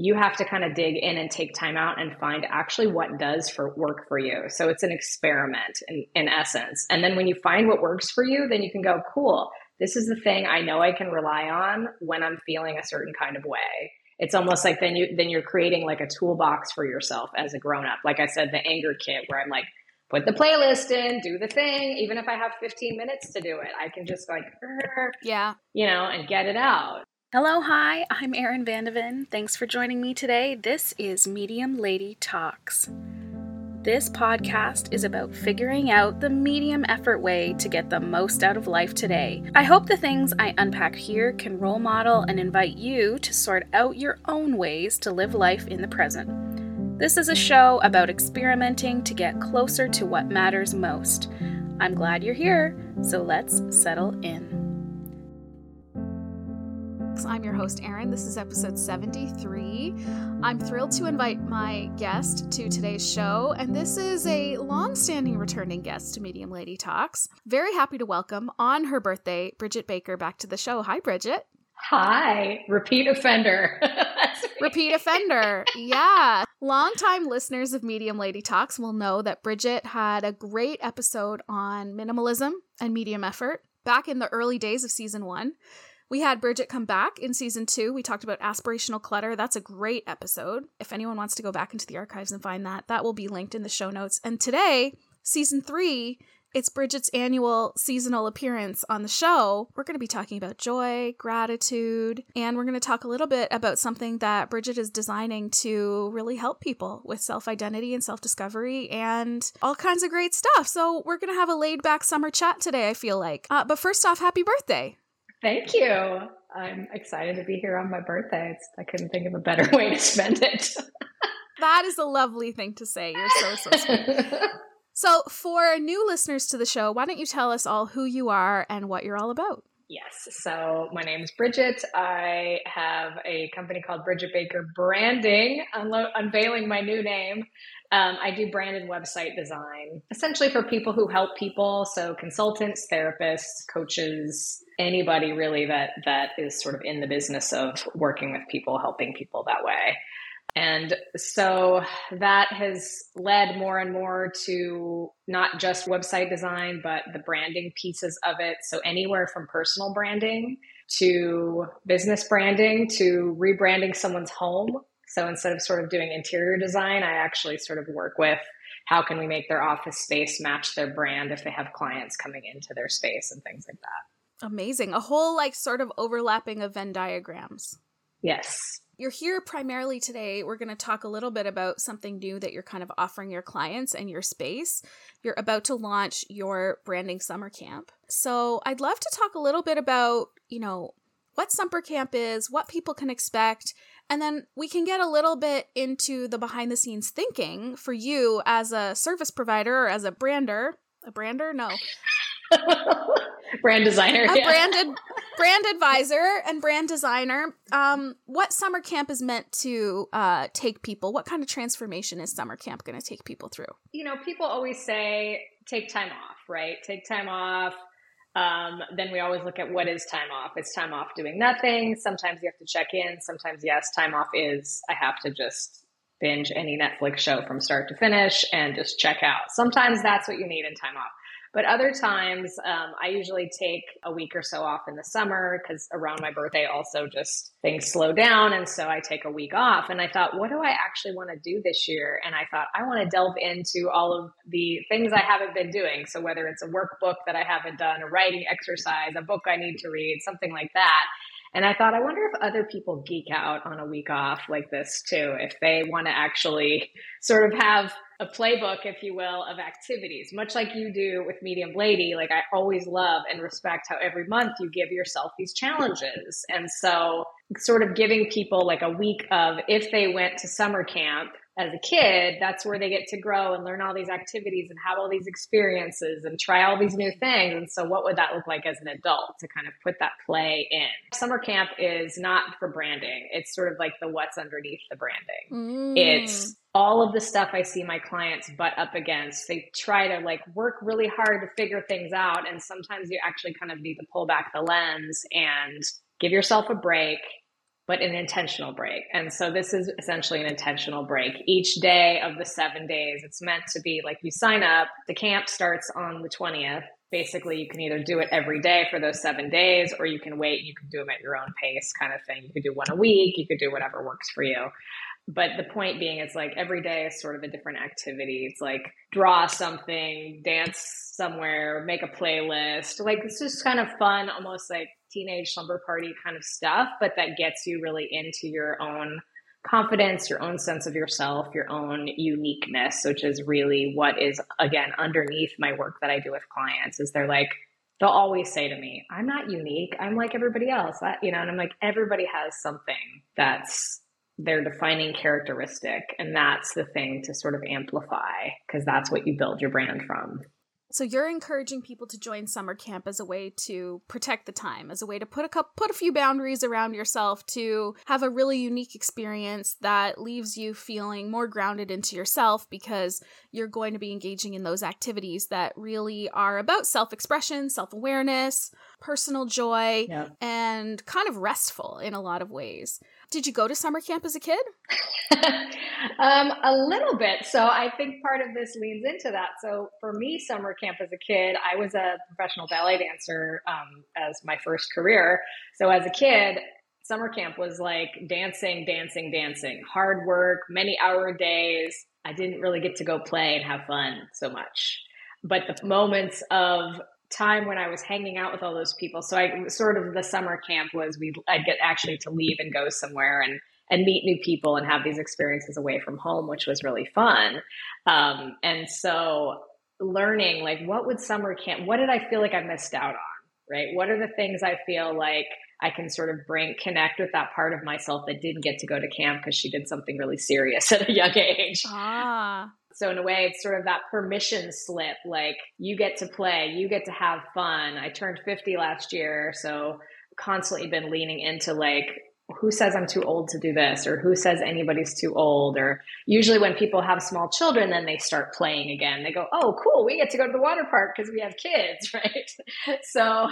you have to kind of dig in and take time out and find actually what does for work for you. So it's an experiment in, in essence. And then when you find what works for you, then you can go, cool, this is the thing I know I can rely on when I'm feeling a certain kind of way. It's almost like then you then you're creating like a toolbox for yourself as a grown up. Like I said, the anger kit where I'm like, put the playlist in, do the thing. Even if I have 15 minutes to do it, I can just like, yeah, you know, and get it out. Hello, hi, I'm Erin Vandeven. Thanks for joining me today. This is Medium Lady Talks. This podcast is about figuring out the medium effort way to get the most out of life today. I hope the things I unpack here can role model and invite you to sort out your own ways to live life in the present. This is a show about experimenting to get closer to what matters most. I'm glad you're here, so let's settle in. I'm your host, Erin. This is episode 73. I'm thrilled to invite my guest to today's show, and this is a long standing returning guest to Medium Lady Talks. Very happy to welcome on her birthday, Bridget Baker, back to the show. Hi, Bridget. Hi, repeat offender. repeat offender. Yeah. Longtime listeners of Medium Lady Talks will know that Bridget had a great episode on minimalism and medium effort back in the early days of season one. We had Bridget come back in season two. We talked about aspirational clutter. That's a great episode. If anyone wants to go back into the archives and find that, that will be linked in the show notes. And today, season three, it's Bridget's annual seasonal appearance on the show. We're going to be talking about joy, gratitude, and we're going to talk a little bit about something that Bridget is designing to really help people with self identity and self discovery and all kinds of great stuff. So, we're going to have a laid back summer chat today, I feel like. Uh, but first off, happy birthday. Thank you. I'm excited to be here on my birthday. It's, I couldn't think of a better way to spend it. that is a lovely thing to say. You're so, so sweet. so, for new listeners to the show, why don't you tell us all who you are and what you're all about? Yes. So my name is Bridget. I have a company called Bridget Baker Branding, unlo- unveiling my new name. Um, I do branded website design, essentially for people who help people. So consultants, therapists, coaches, anybody really that that is sort of in the business of working with people, helping people that way. And so that has led more and more to not just website design, but the branding pieces of it. So anywhere from personal branding to business branding to rebranding someone's home. So instead of sort of doing interior design, I actually sort of work with how can we make their office space match their brand if they have clients coming into their space and things like that. Amazing. A whole like sort of overlapping of Venn diagrams. Yes. You're here primarily today. We're going to talk a little bit about something new that you're kind of offering your clients and your space. You're about to launch your branding summer camp. So, I'd love to talk a little bit about, you know, what summer camp is, what people can expect, and then we can get a little bit into the behind the scenes thinking for you as a service provider or as a brander. A brander? No. brand designer. A yeah. branded brand advisor and brand designer. Um, what summer camp is meant to uh, take people? What kind of transformation is summer camp going to take people through? You know, people always say take time off, right? Take time off. Um, then we always look at what is time off. It's time off doing nothing. Sometimes you have to check in. Sometimes, yes, time off is I have to just binge any Netflix show from start to finish and just check out. Sometimes that's what you need in time off. But other times, um, I usually take a week or so off in the summer because around my birthday, also just things slow down. And so I take a week off. And I thought, what do I actually want to do this year? And I thought, I want to delve into all of the things I haven't been doing. So whether it's a workbook that I haven't done, a writing exercise, a book I need to read, something like that. And I thought, I wonder if other people geek out on a week off like this too, if they want to actually sort of have a playbook, if you will, of activities, much like you do with Medium Lady. Like I always love and respect how every month you give yourself these challenges. And so sort of giving people like a week of if they went to summer camp as a kid, that's where they get to grow and learn all these activities and have all these experiences and try all these new things. And so, what would that look like as an adult to kind of put that play in? Summer camp is not for branding, it's sort of like the what's underneath the branding. Mm. It's all of the stuff I see my clients butt up against. They try to like work really hard to figure things out. And sometimes you actually kind of need to pull back the lens and give yourself a break but an intentional break. And so this is essentially an intentional break. Each day of the seven days, it's meant to be like you sign up, the camp starts on the 20th. Basically, you can either do it every day for those seven days, or you can wait you can do them at your own pace, kind of thing. You could do one a week, you could do whatever works for you but the point being it's like every day is sort of a different activity it's like draw something dance somewhere make a playlist like it's just kind of fun almost like teenage slumber party kind of stuff but that gets you really into your own confidence your own sense of yourself your own uniqueness which is really what is again underneath my work that i do with clients is they're like they'll always say to me i'm not unique i'm like everybody else I, you know and i'm like everybody has something that's their defining characteristic. And that's the thing to sort of amplify because that's what you build your brand from. So you're encouraging people to join summer camp as a way to protect the time, as a way to put a couple, put a few boundaries around yourself to have a really unique experience that leaves you feeling more grounded into yourself because you're going to be engaging in those activities that really are about self-expression, self-awareness, personal joy, yeah. and kind of restful in a lot of ways. Did you go to summer camp as a kid? um, a little bit. So I think part of this leans into that. So for me, summer camp as a kid, I was a professional ballet dancer um, as my first career. So as a kid, summer camp was like dancing, dancing, dancing, hard work, many hour days. I didn't really get to go play and have fun so much. But the moments of time when I was hanging out with all those people. So I sort of the summer camp was we I'd get actually to leave and go somewhere and and meet new people and have these experiences away from home, which was really fun. Um, and so learning like what would summer camp what did I feel like I missed out on? Right? What are the things I feel like I can sort of bring connect with that part of myself that didn't get to go to camp because she did something really serious at a young age. Ah. So in a way, it's sort of that permission slip. Like you get to play, you get to have fun. I turned 50 last year. So constantly been leaning into like, who says I'm too old to do this or who says anybody's too old or usually when people have small children then they start playing again they go oh cool we get to go to the water park because we have kids right so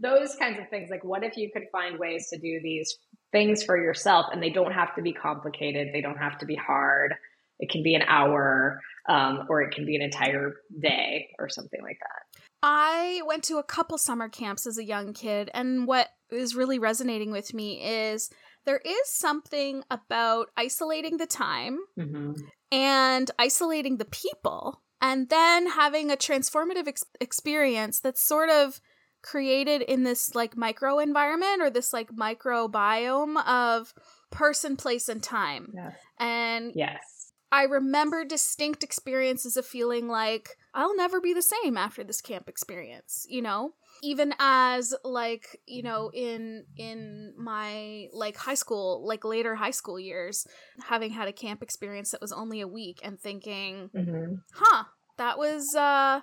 those kinds of things like what if you could find ways to do these things for yourself and they don't have to be complicated they don't have to be hard it can be an hour um, or it can be an entire day or something like that. I went to a couple summer camps as a young kid, and what is really resonating with me is there is something about isolating the time mm-hmm. and isolating the people, and then having a transformative ex- experience that's sort of created in this like micro environment or this like microbiome of person, place, and time. Yes. And yes I remember distinct experiences of feeling like I'll never be the same after this camp experience, you know? Even as like, you know, in in my like high school, like later high school years, having had a camp experience that was only a week and thinking, mm-hmm. "Huh, that was uh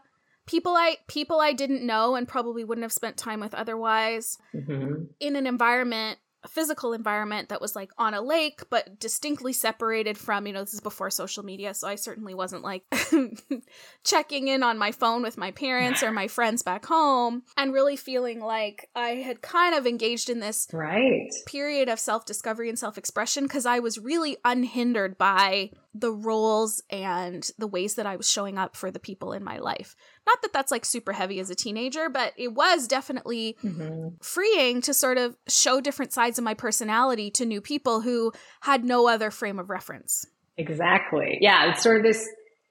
people I people I didn't know and probably wouldn't have spent time with otherwise mm-hmm. in an environment a physical environment that was like on a lake but distinctly separated from you know this is before social media so i certainly wasn't like checking in on my phone with my parents or my friends back home and really feeling like i had kind of engaged in this right period of self-discovery and self-expression because i was really unhindered by the roles and the ways that I was showing up for the people in my life. Not that that's like super heavy as a teenager, but it was definitely mm-hmm. freeing to sort of show different sides of my personality to new people who had no other frame of reference. Exactly. Yeah, it's sort of this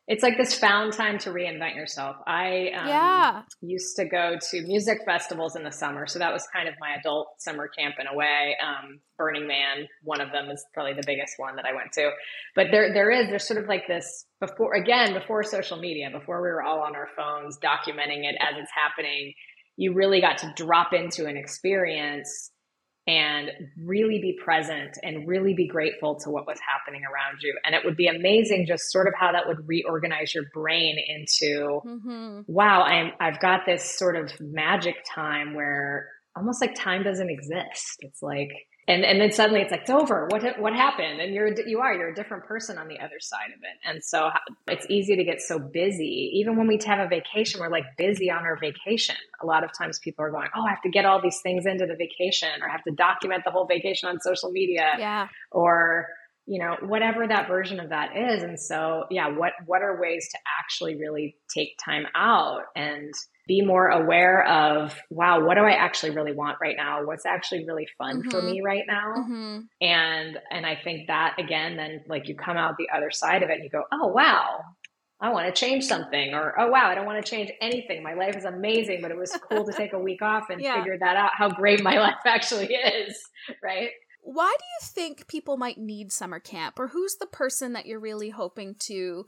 it's like this found time to reinvent yourself. I um, yeah. used to go to music festivals in the summer, so that was kind of my adult summer camp in a way. Um, Burning Man, one of them is probably the biggest one that I went to. But there, there is there's sort of like this before again before social media, before we were all on our phones documenting it as it's happening. You really got to drop into an experience and really be present and really be grateful to what was happening around you. And it would be amazing just sort of how that would reorganize your brain into, mm-hmm. wow, I'm, I've got this sort of magic time where almost like time doesn't exist. It's like, and and then suddenly it's like it's over. What what happened? And you're you are you're a different person on the other side of it. And so it's easy to get so busy. Even when we have a vacation we're like busy on our vacation. A lot of times people are going oh i have to get all these things into the vacation or I have to document the whole vacation on social media yeah. or you know whatever that version of that is. And so yeah what what are ways to actually really take time out and be more aware of wow what do i actually really want right now what's actually really fun mm-hmm. for me right now mm-hmm. and and i think that again then like you come out the other side of it and you go oh wow I want to change something, or oh wow, I don't want to change anything. My life is amazing, but it was cool to take a week off and yeah. figure that out how great my life actually is, right? Why do you think people might need summer camp, or who's the person that you're really hoping to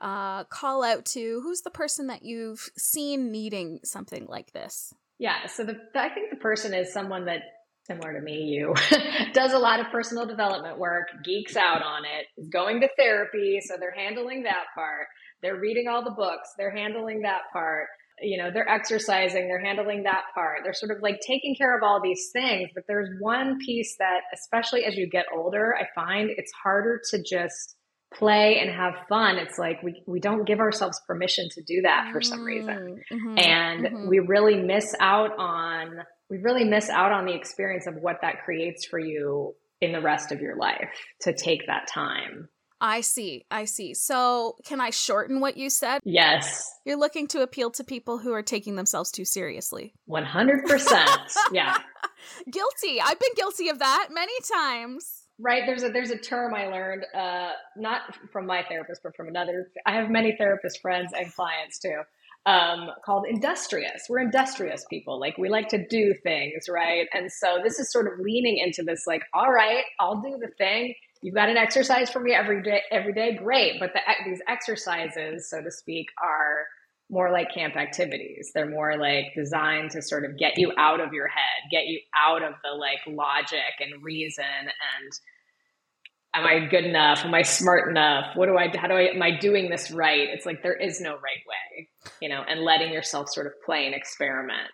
uh, call out to? Who's the person that you've seen needing something like this? Yeah, so the, I think the person is someone that similar to me, you does a lot of personal development work, geeks out on it, is going to therapy, so they're handling that part. They're reading all the books, they're handling that part. You know, they're exercising, they're handling that part. They're sort of like taking care of all these things, but there's one piece that especially as you get older, I find it's harder to just play and have fun it's like we, we don't give ourselves permission to do that for some reason mm, mm-hmm, and mm-hmm. we really miss out on we really miss out on the experience of what that creates for you in the rest of your life to take that time I see. I see. So, can I shorten what you said? Yes. You're looking to appeal to people who are taking themselves too seriously. 100%. yeah. Guilty. I've been guilty of that many times right? There's a there's a term i learned uh, not from my therapist but from another i have many therapist friends and clients too um, called industrious. We're industrious people. Like we like to do things right? And so this is sort of leaning into this like all right i'll do the thing. You've got an exercise for me every day every day. Great. But the, these exercises so to speak are more like camp activities. They're more like designed to sort of get you out of your head, get you out of the like logic and reason and am I good enough? Am I smart enough? What do I how do I am I doing this right? It's like there is no right way, you know, and letting yourself sort of play and experiment.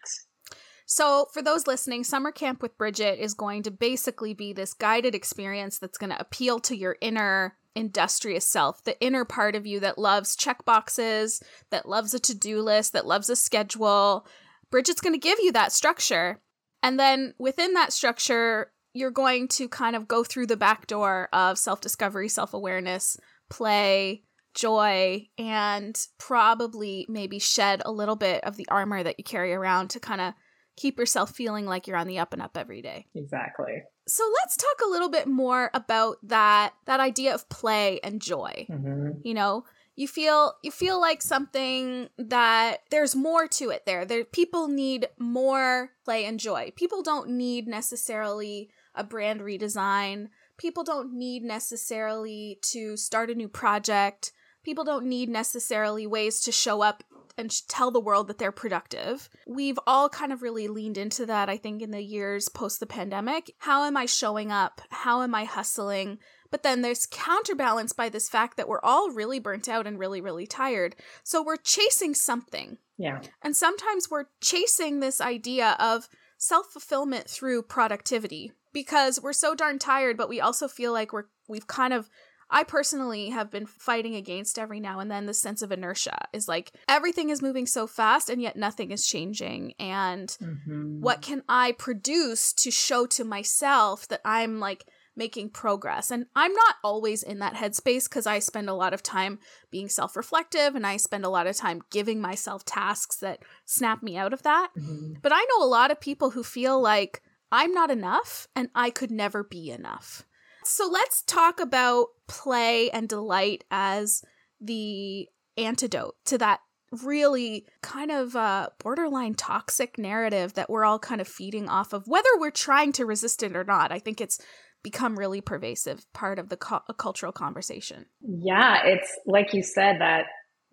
So, for those listening, Summer Camp with Bridget is going to basically be this guided experience that's going to appeal to your inner industrious self, the inner part of you that loves check boxes, that loves a to do list, that loves a schedule. Bridget's going to give you that structure. And then within that structure, you're going to kind of go through the back door of self discovery, self awareness, play, joy, and probably maybe shed a little bit of the armor that you carry around to kind of keep yourself feeling like you're on the up and up every day. Exactly. So let's talk a little bit more about that that idea of play and joy. Mm-hmm. You know, you feel you feel like something that there's more to it there. There people need more play and joy. People don't need necessarily a brand redesign. People don't need necessarily to start a new project. People don't need necessarily ways to show up and tell the world that they're productive. We've all kind of really leaned into that, I think, in the years post the pandemic. How am I showing up? How am I hustling? But then there's counterbalance by this fact that we're all really burnt out and really, really tired. So we're chasing something. Yeah. And sometimes we're chasing this idea of self fulfillment through productivity because we're so darn tired, but we also feel like we're we've kind of I personally have been fighting against every now and then the sense of inertia is like everything is moving so fast and yet nothing is changing. And mm-hmm. what can I produce to show to myself that I'm like making progress? And I'm not always in that headspace because I spend a lot of time being self reflective and I spend a lot of time giving myself tasks that snap me out of that. Mm-hmm. But I know a lot of people who feel like I'm not enough and I could never be enough. So let's talk about play and delight as the antidote to that really kind of uh, borderline toxic narrative that we're all kind of feeding off of, whether we're trying to resist it or not. I think it's become really pervasive part of the cu- cultural conversation. Yeah, it's like you said that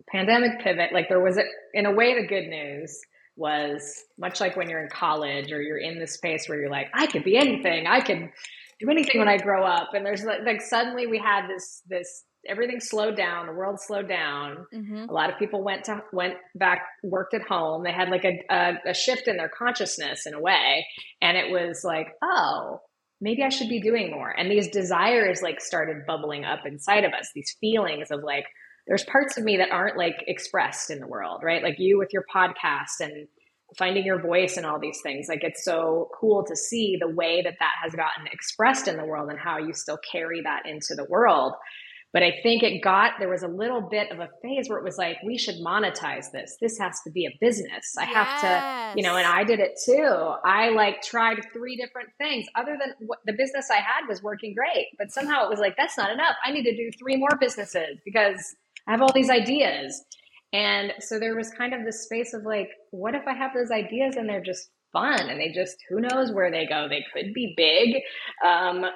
pandemic pivot. Like there was, a, in a way, the good news was much like when you're in college or you're in the space where you're like, I could be anything. I could do anything when I grow up. And there's like, like suddenly we had this this everything slowed down. The world slowed down. Mm-hmm. A lot of people went to went back worked at home. They had like a, a a shift in their consciousness in a way, and it was like, oh, maybe I should be doing more. And these desires like started bubbling up inside of us, these feelings of like, there's parts of me that aren't like expressed in the world, right? Like you with your podcast and finding your voice and all these things. Like it's so cool to see the way that that has gotten expressed in the world and how you still carry that into the world. But I think it got, there was a little bit of a phase where it was like, we should monetize this. This has to be a business. I yes. have to, you know, and I did it too. I like tried three different things other than what the business I had was working great. But somehow it was like, that's not enough. I need to do three more businesses because I have all these ideas. And so there was kind of this space of like, what if I have those ideas and they're just fun and they just, who knows where they go? They could be big. Um,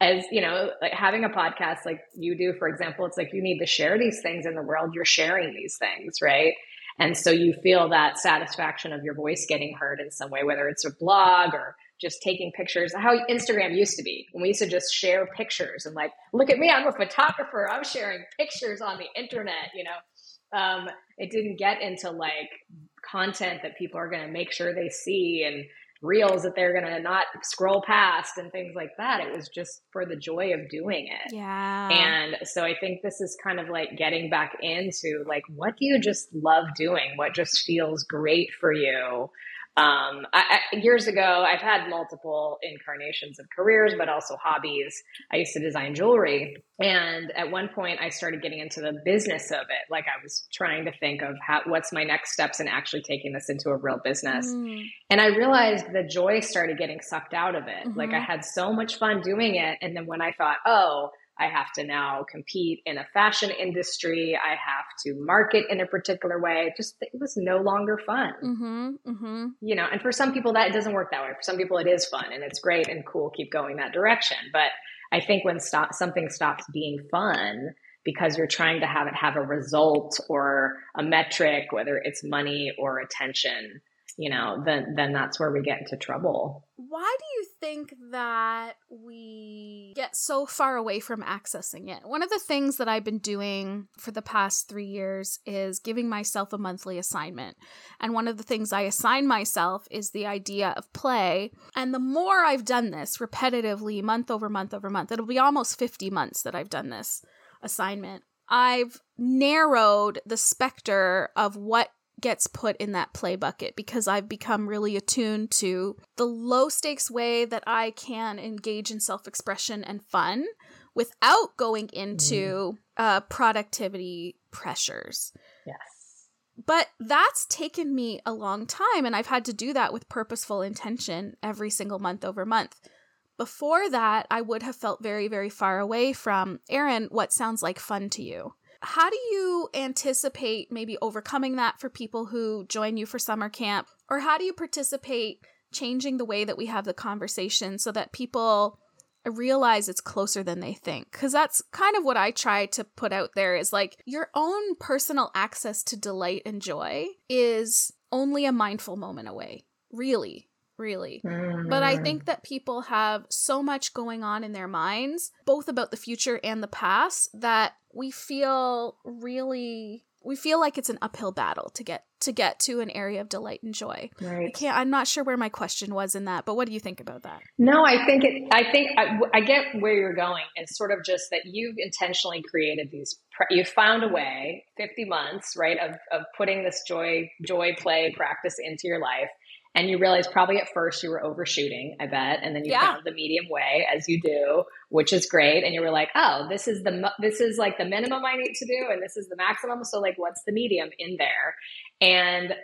as you know, like having a podcast like you do, for example, it's like you need to share these things in the world. You're sharing these things, right? And so you feel that satisfaction of your voice getting heard in some way, whether it's a blog or just taking pictures, how Instagram used to be when we used to just share pictures and like, look at me, I'm a photographer, I'm sharing pictures on the internet, you know. Um, it didn't get into like content that people are going to make sure they see and reels that they're going to not scroll past and things like that. It was just for the joy of doing it. Yeah. And so I think this is kind of like getting back into like, what do you just love doing? What just feels great for you? Um, I, I, years ago, I've had multiple incarnations of careers, but also hobbies. I used to design jewelry. And at one point, I started getting into the business of it. Like I was trying to think of how, what's my next steps in actually taking this into a real business. Mm. And I realized the joy started getting sucked out of it. Mm-hmm. Like I had so much fun doing it. And then when I thought, oh, I have to now compete in a fashion industry. I have to market in a particular way. Just it was no longer fun. Mm-hmm, mm-hmm. You know, and for some people that doesn't work that way. For some people it is fun and it's great and cool. Keep going that direction. But I think when stop something stops being fun because you're trying to have it have a result or a metric, whether it's money or attention, you know, then then that's where we get into trouble. Why do you think that we get so far away from accessing it? One of the things that I've been doing for the past 3 years is giving myself a monthly assignment. And one of the things I assign myself is the idea of play. And the more I've done this repetitively month over month over month, it'll be almost 50 months that I've done this assignment. I've narrowed the specter of what gets put in that play bucket because I've become really attuned to the low stakes way that I can engage in self expression and fun without going into mm. uh, productivity pressures. Yes. But that's taken me a long time, and I've had to do that with purposeful intention every single month over month. Before that, I would have felt very, very far away from Erin, what sounds like fun to you? How do you anticipate maybe overcoming that for people who join you for summer camp? Or how do you participate changing the way that we have the conversation so that people realize it's closer than they think? Because that's kind of what I try to put out there is like your own personal access to delight and joy is only a mindful moment away, really really. But I mm. think that people have so much going on in their minds, both about the future and the past, that we feel really we feel like it's an uphill battle to get to get to an area of delight and joy. Right. I can't. I'm not sure where my question was in that, but what do you think about that? No, I think it. I think I, I get where you're going. It's sort of just that you've intentionally created these. You found a way, 50 months, right, of of putting this joy joy play practice into your life, and you realize probably at first you were overshooting, I bet, and then you yeah. found the medium way as you do, which is great. And you were like, oh, this is the this is like the minimum I need to do, and this is the maximum. So like, what's the medium in there? And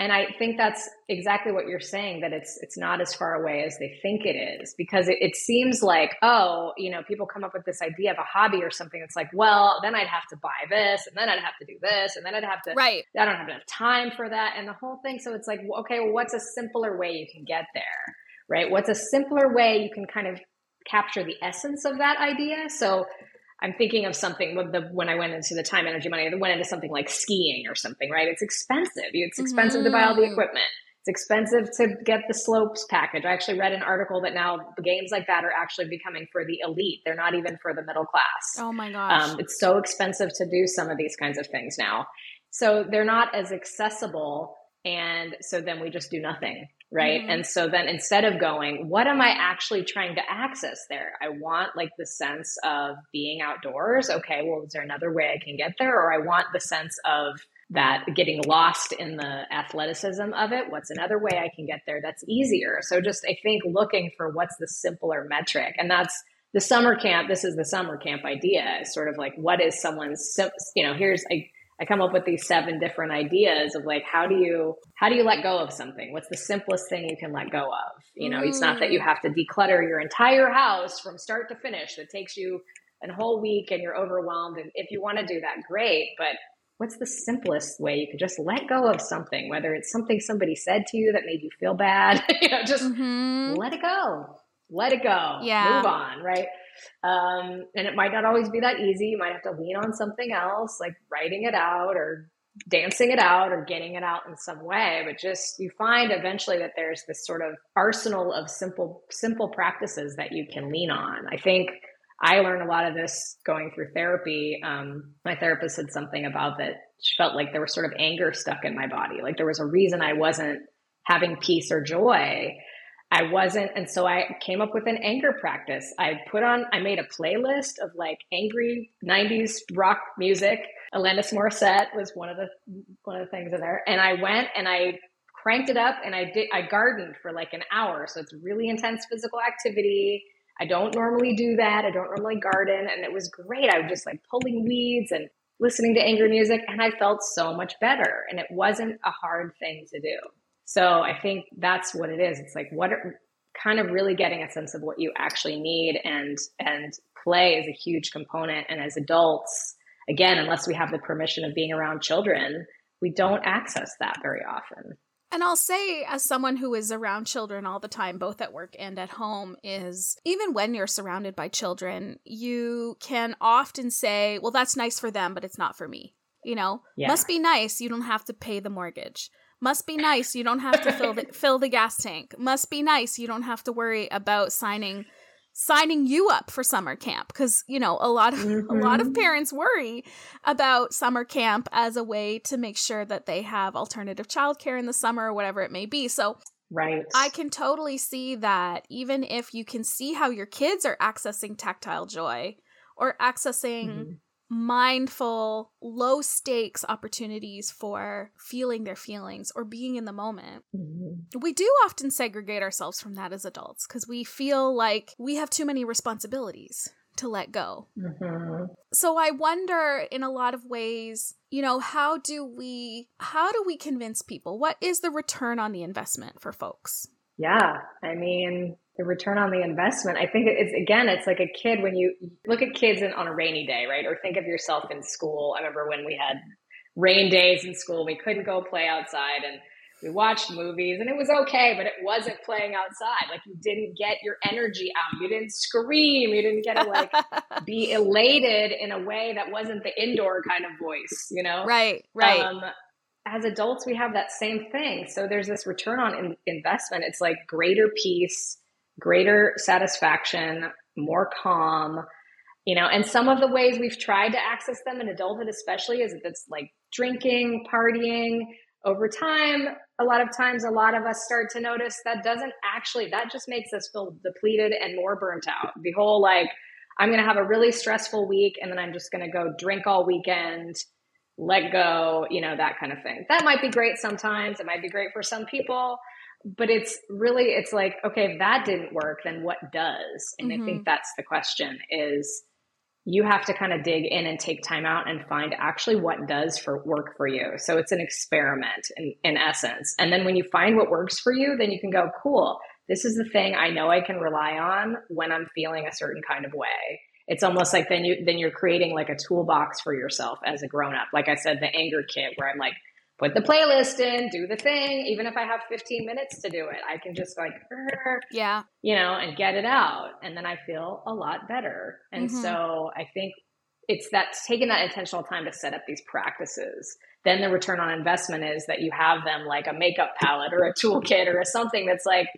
and I think that's exactly what you're saying that it's it's not as far away as they think it is because it, it, seems like oh you know people come up with this idea of a hobby or something. It's like well then I'd have to buy this and then I'd have to do this and then I'd have to right. I don't have enough time for that and the whole thing. So it's like okay well what's a simpler way you can get there right? What's a simpler way you can kind of capture the essence of that idea? So I'm thinking of something with the when I went into the time energy money, I went into something like skiing or something, right? It's expensive. It's expensive mm-hmm. to buy all the mm-hmm. equipment. It's expensive to get the slopes package. I actually read an article that now games like that are actually becoming for the elite. They're not even for the middle class. Oh my gosh. Um, it's so expensive to do some of these kinds of things now. So they're not as accessible. And so then we just do nothing right? Mm-hmm. And so then instead of going, what am I actually trying to access there? I want like the sense of being outdoors. Okay, well, is there another way I can get there? Or I want the sense of that getting lost in the athleticism of it. What's another way I can get there that's easier? So just I think looking for what's the simpler metric. And that's the summer camp. This is the summer camp idea. Sort of like what is someone's, you know, here's a I come up with these seven different ideas of like how do you how do you let go of something? What's the simplest thing you can let go of? You know, mm. it's not that you mm. have to declutter your entire house from start to finish. That takes you a whole week and you're overwhelmed. And if you want to do that, great. But what's the simplest way you could just let go of something, whether it's something somebody said to you that made you feel bad, you know, just mm-hmm. let it go. Let it go. Yeah. Move on, right? Um, and it might not always be that easy. You might have to lean on something else, like writing it out or dancing it out or getting it out in some way. But just you find eventually that there's this sort of arsenal of simple, simple practices that you can lean on. I think I learned a lot of this going through therapy. Um, my therapist said something about that. She felt like there was sort of anger stuck in my body. Like there was a reason I wasn't having peace or joy. I wasn't. And so I came up with an anger practice. I put on, I made a playlist of like angry 90s rock music. Alanis Morissette was one of the, one of the things in there. And I went and I cranked it up and I did, I gardened for like an hour. So it's really intense physical activity. I don't normally do that. I don't normally garden. And it was great. I was just like pulling weeds and listening to angry music. And I felt so much better. And it wasn't a hard thing to do. So I think that's what it is. It's like what are, kind of really getting a sense of what you actually need and and play is a huge component and as adults again unless we have the permission of being around children we don't access that very often and I'll say, as someone who is around children all the time, both at work and at home, is even when you're surrounded by children, you can often say, well, that's nice for them, but it's not for me. You know, yeah. must be nice. You don't have to pay the mortgage. Must be nice. You don't have to fill the fill the gas tank. Must be nice. You don't have to worry about signing signing you up for summer camp because you know a lot of mm-hmm. a lot of mm-hmm. parents worry about summer camp as a way to make sure that they have alternative childcare in the summer or whatever it may be so right i can totally see that even if you can see how your kids are accessing tactile joy or accessing mm-hmm mindful, low stakes opportunities for feeling their feelings or being in the moment. Mm-hmm. We do often segregate ourselves from that as adults because we feel like we have too many responsibilities to let go. Mm-hmm. So I wonder in a lot of ways, you know, how do we how do we convince people? What is the return on the investment for folks? Yeah, I mean, the return on the investment. I think it's again, it's like a kid when you look at kids in, on a rainy day, right? Or think of yourself in school. I remember when we had rain days in school, we couldn't go play outside and we watched movies and it was okay, but it wasn't playing outside. Like you didn't get your energy out. You didn't scream. You didn't get to like be elated in a way that wasn't the indoor kind of voice, you know? Right, right. Um, as adults, we have that same thing. So there's this return on in- investment. It's like greater peace, greater satisfaction, more calm, you know, and some of the ways we've tried to access them in adulthood, especially, is it's like drinking, partying. Over time, a lot of times, a lot of us start to notice that doesn't actually, that just makes us feel depleted and more burnt out. The whole like, I'm going to have a really stressful week and then I'm just going to go drink all weekend let go, you know, that kind of thing. That might be great sometimes. It might be great for some people, but it's really, it's like, okay, if that didn't work, then what does? And mm-hmm. I think mm-hmm. that's the question is you have to kind of dig in and take time out and find actually what does for work for you. So it's an experiment in, in essence. And then when you find what works for you, then you can go, cool, this is the thing I know I can rely on when I'm feeling a certain kind of way it's almost like then you then you're creating like a toolbox for yourself as a grown up. Like I said, the anger kit where I'm like, put the playlist in, do the thing. Even if I have 15 minutes to do it, I can just like, yeah, you know, and get it out, and then I feel a lot better. And mm-hmm. so I think it's that taking that intentional time to set up these practices. Then the return on investment is that you have them like a makeup palette or a toolkit or something that's like,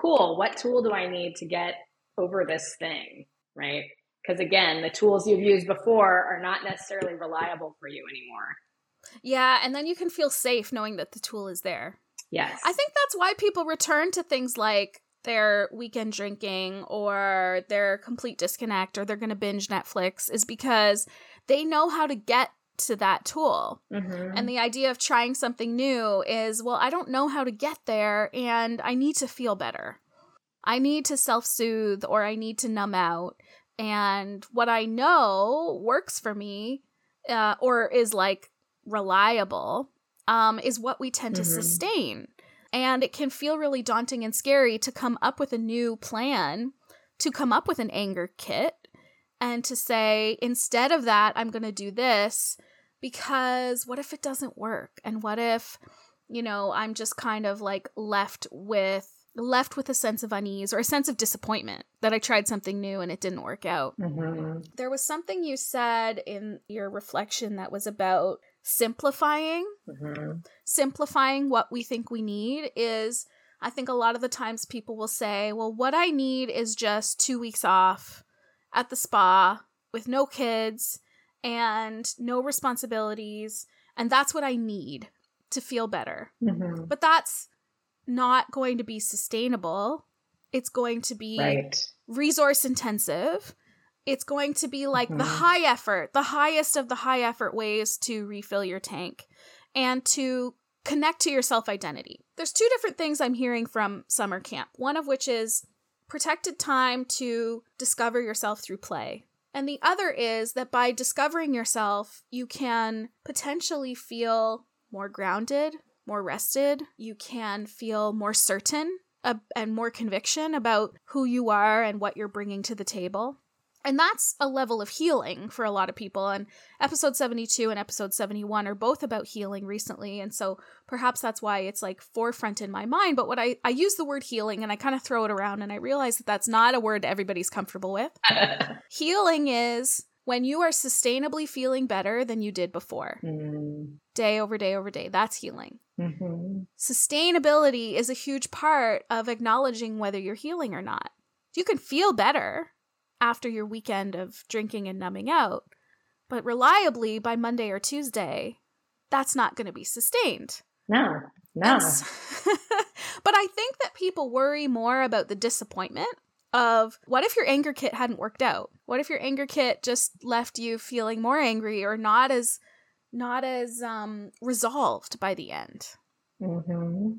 cool. What tool do I need to get over this thing? Right because again the tools you've used before are not necessarily reliable for you anymore yeah and then you can feel safe knowing that the tool is there Yes. I think that's why people return to things like their weekend drinking or their complete disconnect or they're going to binge Netflix is because they know how to get to that tool. Mm-hmm. And the idea of trying something new is, well, I don't know how to get there and I need to feel better. I need to self soothe or I need to numb out. And what I know works for me uh, or is like reliable um, is what we tend to Mhm. sustain. And it can feel really daunting and scary to come up with a new plan, to come up with an anger kit, and to say, instead of that, I'm going to do this because what if it doesn't work? And what if, you know, I'm just kind of like left with left with a sense of unease or a sense of disappointment that I tried something new and it didn't work out. Mm-hmm. There was something you said in your reflection that was about simplifying Mm-hmm. simplifying what we think we need is I think a lot of the times people will say, well, what I need is just two weeks off at the spa with no kids and no responsibilities. And that's what I need to feel better. Mm-hmm. But that's not going to be sustainable. It's going to be Right. resource intensive. It's going to be like the Mhm. high effort, the highest of the high effort ways to refill your tank and to connect to your self identity. There's two different things I'm hearing from summer camp, one of which is protected time to discover yourself through play. And the other is that by discovering yourself, you can potentially feel more grounded, more rested. You can feel more certain uh, and more conviction about who you are and what you're bringing to the table. And that's a level of healing for a lot of people. And episode 72 and episode 71 are both about healing recently. And so perhaps that's why it's like forefront in my mind. But what I, I use the word healing and I kind of throw it around and I realize that that's not a word everybody's comfortable with. Healing is when you are sustainably feeling better than you did before, Mm-hmm. day over day over day. That's healing. Mm-hmm. Sustainability is a huge part of acknowledging whether you're healing or not. You can feel better after your weekend of drinking and numbing out, but reliably by Monday or Tuesday, that's not going to be sustained. No, no. But I think that people worry more about the disappointment of what if your anger kit hadn't worked out? What if your anger kit just left you feeling more angry or not as not as um resolved by the end? hmm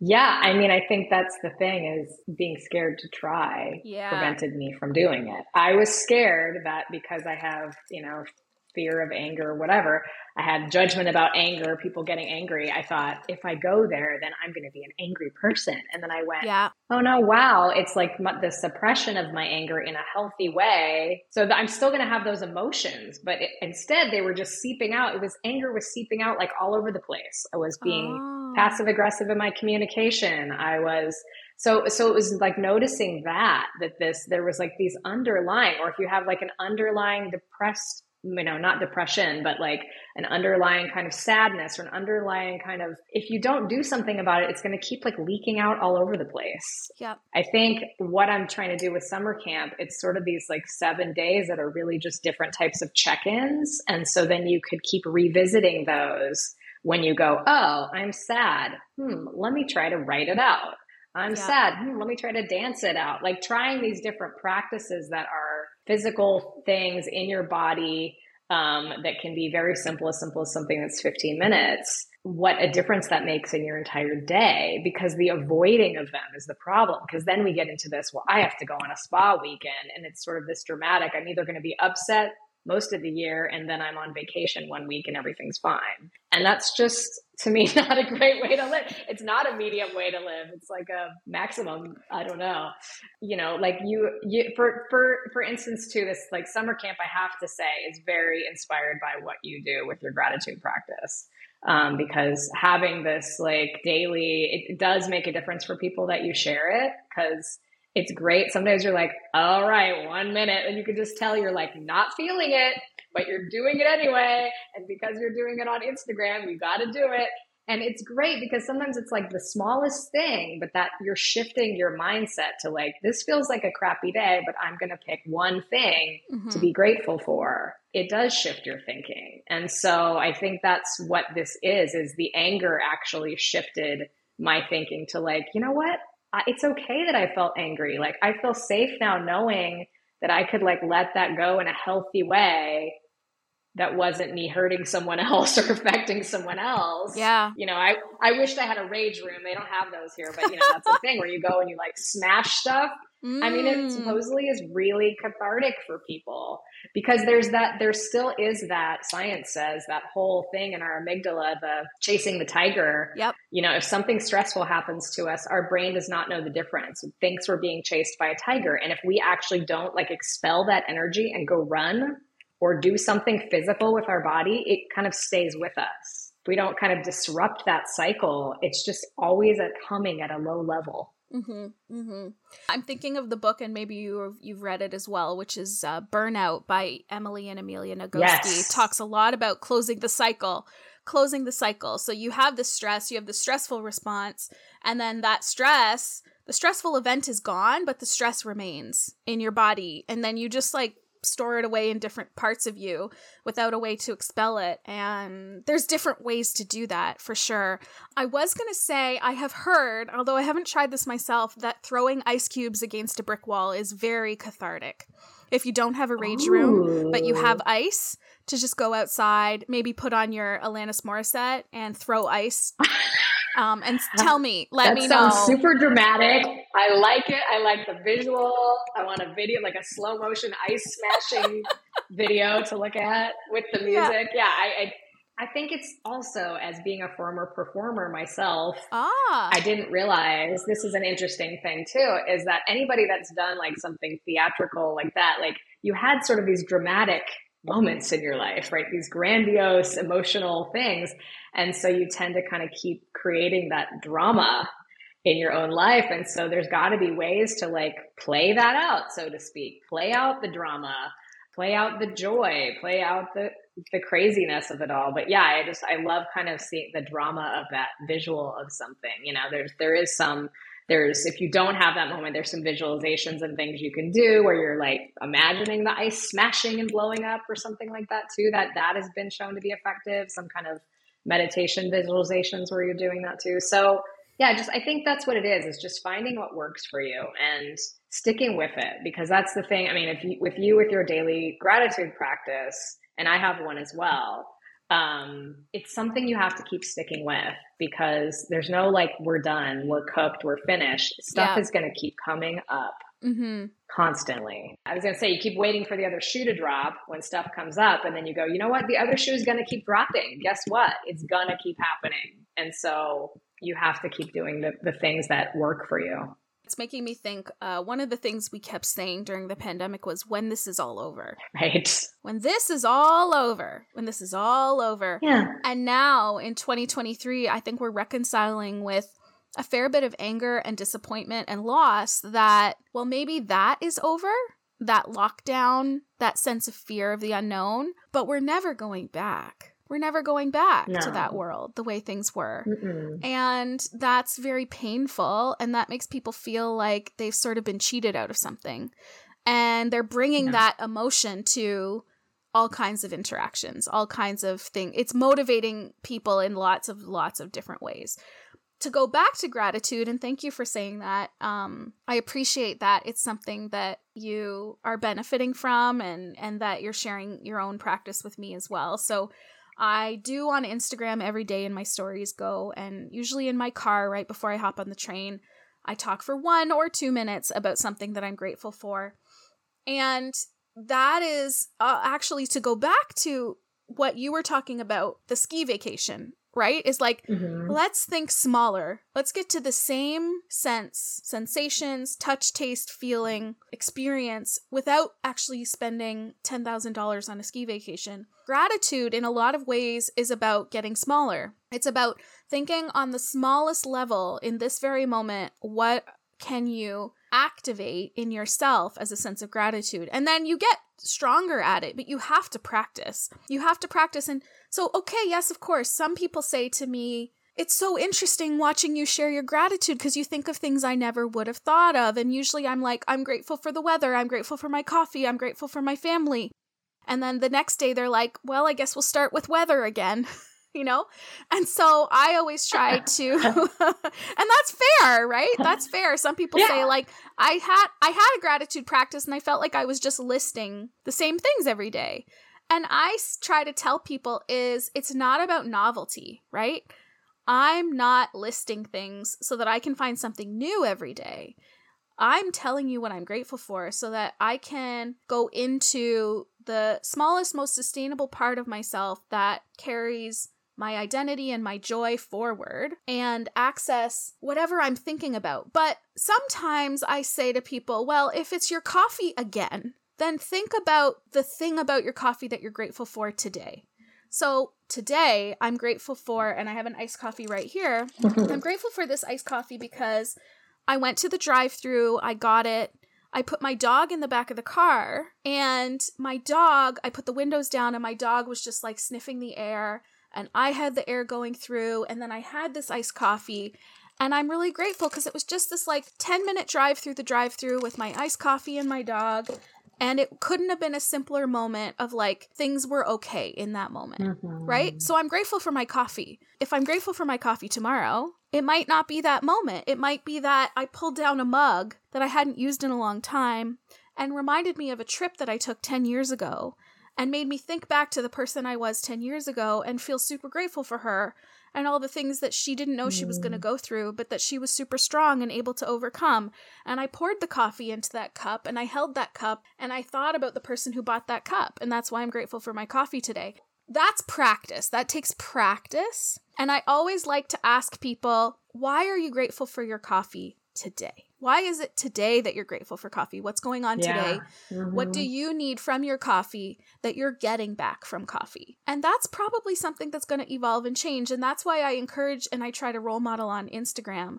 Yeah, I mean, I think that's the thing is being scared to try Yeah. prevented me from doing it. I was scared that because I have, you know, fear of anger or whatever, I had judgment about anger, people getting angry. I thought if I go there, then I'm going to be an angry person. And then I went, Yeah. oh no, wow, it's like my, the suppression of my anger in a healthy way. So that I'm still going to have those emotions, but it, instead they were just seeping out. It was anger was seeping out like all over the place. I was being Oh. passive aggressive in my communication. I was so so it was like noticing that that this there was like these underlying or if you have like an underlying depressed you know not depression but like an underlying kind of sadness or an underlying kind of if you don't do something about it it's going to keep like leaking out all over the place Yep. I think what I'm trying to do with summer camp, it's sort of these like seven days that are really just different types of check ins. And so then you could keep revisiting those when you go, oh, I'm sad. Hmm, let me try to write it out. I'm Yeah. sad. Hmm, let me try to dance it out. Like trying these different practices that are physical things in your body um, that can be very simple, as simple as something that's 15 minutes. What a difference that makes in your entire day because the avoiding of them is the problem. Because then we get into this, well, I have to go on a spa weekend, and it's sort of this dramatic. I'm either going to be upset most of the year and then I'm on vacation one week and everything's fine. And that's just to me not a great way to live. It's not a medium way to live. It's like a maximum, I don't know. You know, like you you for for for instance too this like summer camp I have to say is very inspired by what you do with your gratitude practice. Um, because having this like daily, it, does make a difference for people that you share it because it's great. Sometimes you're like, all right, one minute. And you can just tell you're like not feeling it, but you're doing it anyway. And because you're doing it on Instagram, you got to do it. And it's great because sometimes it's like the smallest thing, but that you're shifting your mindset to like, this feels like a crappy day, but I'm going to pick one thing Mhm. to be grateful for. It does shift your thinking. And so I think that's what this is, is the anger actually shifted my thinking to like, you know what? It's okay that I felt angry. Like I feel safe now knowing that I could like let that go in a healthy way that wasn't me hurting someone else or affecting someone else. Yeah. You know, I I wished I had a rage room. They don't have those here, but you know, that's the thing where you go and you like smash stuff. Mm. I mean, it mm. supposedly is really cathartic for people because there's that there still is that science says that whole thing in our amygdala, the uh, chasing the tiger. Yep. You know, if something stressful happens to us, our brain does not know the difference. It thinks we're being chased by a tiger. And if we actually don't like expel that energy and go run, or do something physical with our body, it kind of stays with us. If we don't kind of disrupt that cycle, it's just always at humming at a low level. Mm-hmm, mm-hmm. I'm thinking of the book, and maybe you you've read it as well, which is uh, "Burnout" by Emily and Amelia Nagoski. Yes. Talks a lot about closing the cycle, closing the cycle. So you have the stress, you have the stressful response, and then that stress, the stressful event is gone, but the stress remains in your body, and then you just like store it away in different parts of you without a way to expel it. And there's different ways to do that for sure. I was going to say, I have heard, although I haven't tried this myself, that throwing ice cubes against a brick wall is very cathartic. If you don't have a rage Ooh. room, but you have ice, to just go outside, maybe put on your Alanis Morissette and throw ice um, and tell me, let that me know. Sounds super dramatic. I like it. I like the visual. I want a video, like a slow motion ice smashing video to look at with the music. Yeah, yeah I, I I think it's also as being a former performer myself. Ah. I didn't realize this is an interesting thing too is that anybody that's done like something theatrical like that, like you had sort of these dramatic moments in your life, right? These grandiose emotional things. And so you tend to kind of keep creating that drama in your own life. And so there's got to be ways to like play that out, so to speak, play out the drama, play out the joy, play out the, the craziness of it all. But yeah, I just, I love kind of seeing the drama of that visual of something, you know, there's, there is some, there's if you don't have that moment there's some visualizations and things you can do where you're like imagining the ice smashing and blowing up or something like that too that that has been shown to be effective some kind of meditation visualizations where you're doing that too so yeah just i think that's what it is is just finding what works for you and sticking with it because that's the thing i mean if you with you with your daily gratitude practice and i have one as well um, it's something you have to keep sticking with because there's no like we're done, we're cooked, we're finished. Stuff yeah. is going to keep coming up mm-hmm. constantly. I was going to say you keep waiting for the other shoe to drop when stuff comes up, and then you go, you know what, the other shoe is going to keep dropping. Guess what? It's going to keep happening, and so you have to keep doing the, the things that work for you. It's making me think uh, one of the things we kept saying during the pandemic was when this is all over. Right. When this is all over. When this is all over. Yeah. And now in 2023, I think we're reconciling with a fair bit of anger and disappointment and loss that, well, maybe that is over. That lockdown, that sense of fear of the unknown, but we're never going back we're never going back no. to that world the way things were. Mm-mm. And that's very painful. And that makes people feel like they've sort of been cheated out of something. And they're bringing that emotion to all kinds of interactions, all kinds of things. It's motivating people in lots of, lots of different ways. To go back to gratitude, and thank you for saying that. Um, I appreciate that it's something that you are benefiting from, and and that you're sharing your own practice with me as well. So I do on Instagram every day in my stories go, and usually in my car right before I hop on the train, I talk for one or two minutes about something that I'm grateful for. And that is uh, actually to go back to what you were talking about the ski vacation right? Is like, mm-hmm. let's think smaller. Let's get to the same sense, sensations, touch, taste, feeling, experience without actually spending $10,000 on a ski vacation. Gratitude, in a lot of ways, is about getting smaller. It's about thinking on the smallest level in this very moment what can you activate in yourself as a sense of gratitude? And then you get stronger at it, but you have to practice. You have to practice. And so, okay, yes, of course, some people say to me, it's so interesting watching you share your gratitude because you think of things I never would have thought of. And usually I'm like, I'm grateful for the weather. I'm grateful for my coffee. I'm grateful for my family. And then the next day they're like, well, I guess we'll start with weather again. you know? And so I always try to and that's fair, right? That's fair. Some people yeah. say like I had I had a gratitude practice and I felt like I was just listing the same things every day. And I try to tell people is it's not about novelty, right? I'm not listing things so that I can find something new every day. I'm telling you what I'm grateful for so that I can go into the smallest, most sustainable part of myself that carries my identity and my joy forward and access whatever I'm thinking about. But sometimes I say to people, well, if it's your coffee again, then think about the thing about your coffee that you're grateful for today. So today I'm grateful for, and I have an iced coffee right here. I'm grateful for this iced coffee because I went to the drive through, I got it. I put my dog in the back of the car, and my dog, I put the windows down, and my dog was just like sniffing the air, and I had the air going through, and then I had this iced coffee. And I'm really grateful because it was just this like 10 minute drive through the drive through with my iced coffee and my dog. And it couldn't have been a simpler moment of like things were okay in that moment, mm-hmm. right? So I'm grateful for my coffee. If I'm grateful for my coffee tomorrow, it might not be that moment. It might be that I pulled down a mug that I hadn't used in a long time and reminded me of a trip that I took 10 years ago and made me think back to the person I was 10 years ago and feel super grateful for her and all the things that she didn't know she was going to mm. go through, but that she was super strong and able to overcome. And I poured the coffee into that cup and I held that cup and I thought about the person who bought that cup. And that's why I'm grateful for my coffee today. That's practice. That takes practice. And I always like to ask people, why are you grateful for your coffee today? Why is it today that you're grateful for coffee? What's going on yeah. today? Mm-hmm. What do mm-hmm. you need from your coffee that you're getting back from coffee? And that's probably something that's going to evolve and change. And that's why I encourage and I try to role model on Instagram.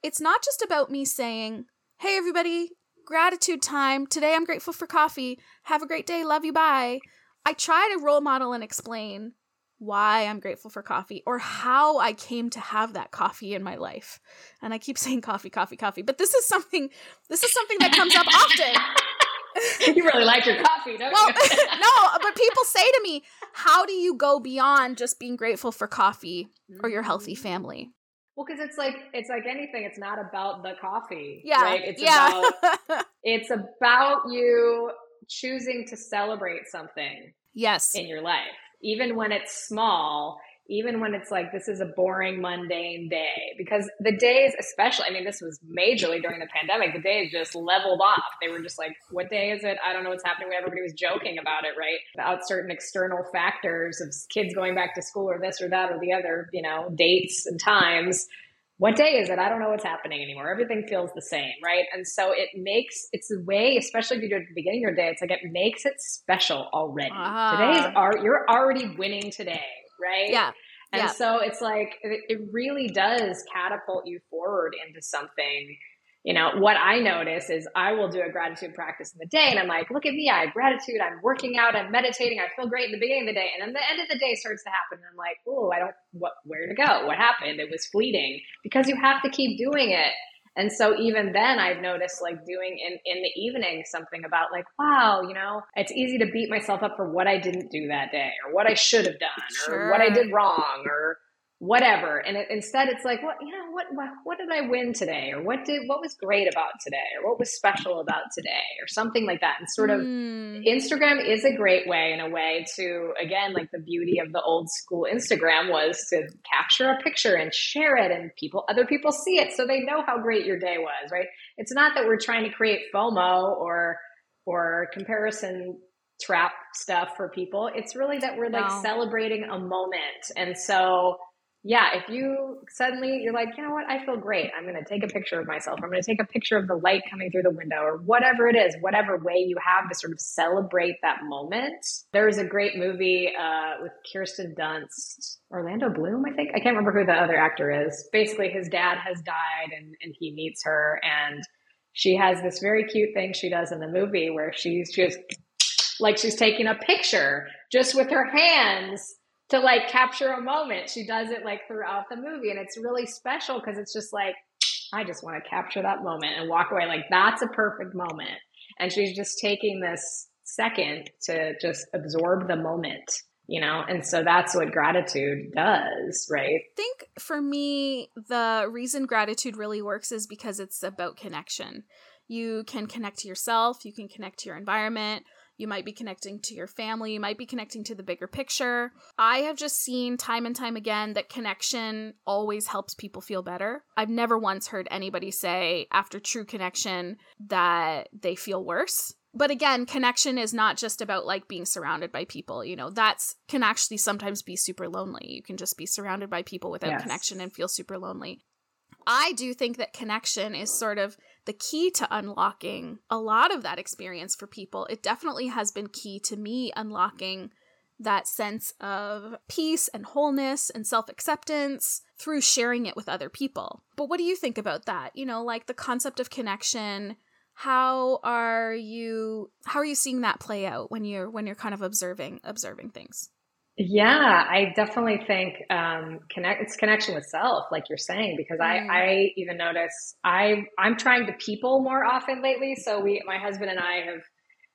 It's not just about me saying, hey, everybody, gratitude time. Today I'm grateful for coffee. Have a great day. Love you. Bye. I try to role model and explain why I'm grateful for coffee or how I came to have that coffee in my life. And I keep saying coffee, coffee, coffee, but this is something this is something that comes up often. you really like your coffee, don't well, you? no, but people say to me, "How do you go beyond just being grateful for coffee or your healthy mm. family?" Well, because it's like it's like anything. It's not about the coffee. Yeah, right? It's yeah. about it's about you choosing to celebrate something. Yes, in your life even when it's small, even when it's like this is a boring, mundane day, because the days, especially, I mean, this was majorly during the pandemic, the days just leveled off. They were just like, what day is it? I don't know what's happening. Everybody was joking about it, right? About certain external factors of kids going back to school or this or that or the other, you know, dates and times what day is it? I don't know what's happening anymore. Everything feels the same, right? And so it makes it's a way, especially if you do it at the beginning of your day, it's like it makes it special already. Uh-huh. Today's are you're already winning today, right? Yeah. And yeah. so it's like it, it really does catapult you forward into something you know, what I notice is I will do a gratitude practice in the day and I'm like, look at me, I have gratitude, I'm working out, I'm meditating, I feel great in the beginning of the day. And then the end of the day starts to happen and I'm like, oh, I don't what where to go? What happened? It was fleeting. Because you have to keep doing it. And so even then I've noticed like doing in, in the evening something about like, wow, you know, it's easy to beat myself up for what I didn't do that day or what I should have done or what I did wrong or whatever. And it, instead it's like what you know what, what what did i win today? Or what did what was great about today? Or what was special about today? Or something like that. And sort of mm. instagram is a great way in a way to again like the beauty of the old school instagram was to capture a picture and share it and people other people see it so they know how great your day was right? It's not that we're trying to create fomo or or comparison trap stuff for people. It's really that we're like no. celebrating a moment. And so yeah, if you suddenly you're like, you know what, I feel great. I'm going to take a picture of myself. I'm going to take a picture of the light coming through the window or whatever it is, whatever way you have to sort of celebrate that moment. There's a great movie uh, with Kirsten Dunst, Orlando Bloom, I think. I can't remember who the other actor is. Basically, his dad has died and, and he meets her and she has this very cute thing she does in the movie where she's just like she's taking a picture just with her hands to like capture a moment. She does it like throughout the movie and it's really special because it's just like I just want to capture that moment and walk away like that's a perfect moment. And she's just taking this second to just absorb the moment you know and so that's what gratitude does right i think for me the reason gratitude really works is because it's about connection you can connect to yourself you can connect to your environment you might be connecting to your family. You might be connecting to the bigger picture. I have just seen time and time again that connection always helps people feel better. I've never once heard anybody say after true connection that they feel worse. But again connection is not just about like being surrounded by people you know? That's can actually sometimes be super lonely. You can just be surrounded by people without yes. connection and feel super lonely i do think that connection is sort of the key to unlocking a lot of that experience for people it definitely has been key to me unlocking that sense of peace and wholeness and self acceptance through sharing it with other people. But what do you think about that? You know, like the concept of connection how are you how are you seeing that play out when you're when you're kind of observing observing things yeah i definitely think um connect it's connection with self like you're saying because mm. i i even notice i i'm trying to people more often lately so we my husband and i have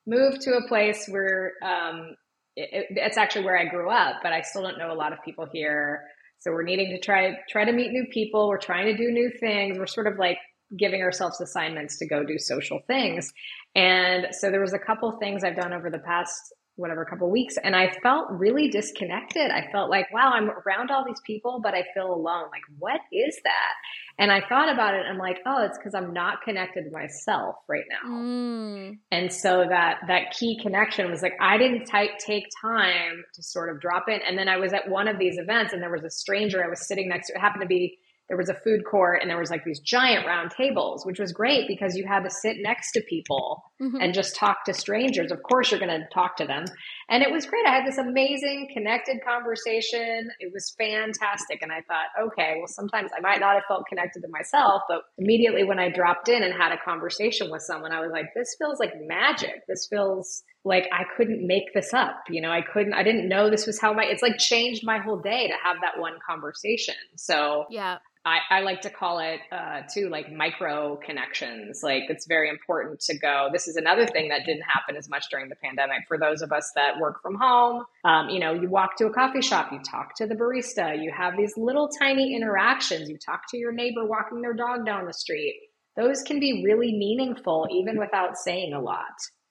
moved to a place where um it, it's actually where i grew up but i still don't know a lot of people here so we're needing to try try to meet new people we're trying to do new things we're sort of like giving ourselves assignments to go do social things. And so there was a couple things I've done over the past whatever couple weeks and I felt really disconnected. I felt like, wow, I'm around all these people, but I feel alone. Like, what is that? And I thought about it. I'm like, oh, it's because I'm not connected to myself right now. Mm. And so that that key connection was like, I didn't t- take time to sort of drop in. And then I was at one of these events, and there was a stranger I was sitting next to. It happened to be there was a food court and there was like these giant round tables, which was great because you had to sit next to people mm-hmm. and just talk to strangers. Of course, you're going to talk to them. And it was great. I had this amazing connected conversation. It was fantastic. And I thought, okay, well, sometimes I might not have felt connected to myself, but immediately when I dropped in and had a conversation with someone, I was like, this feels like magic. This feels like I couldn't make this up. You know, I couldn't, I didn't know this was how my, it's like changed my whole day to have that one conversation. So, yeah. I, I like to call it uh, too like micro connections. Like it's very important to go. This is another thing that didn't happen as much during the pandemic for those of us that work from home. Um, you know, you walk to a coffee shop, you talk to the barista, you have these little tiny interactions. You talk to your neighbor walking their dog down the street. Those can be really meaningful even without saying a lot.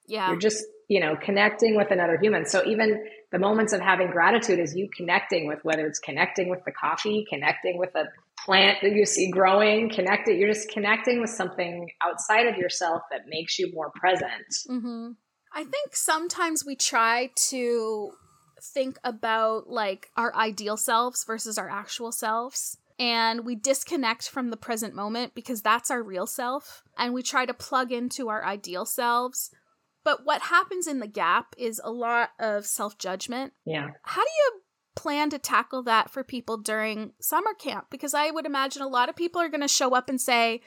Yeah. You're just, you know, connecting with another human. So even the moments of having gratitude is you connecting with whether it's connecting with the coffee, connecting with a plant that you see growing, connected. You're just connecting with something outside of yourself that makes you more present. Mm-hmm. I think sometimes we try to think about like our ideal selves versus our actual selves. And we disconnect from the present moment because that's our real self. And we try to plug into our ideal selves. But what happens in the gap is a lot of self judgment. Yeah. How do you plan to tackle that for people during summer camp? Because I would imagine a lot of people are going to show up and say,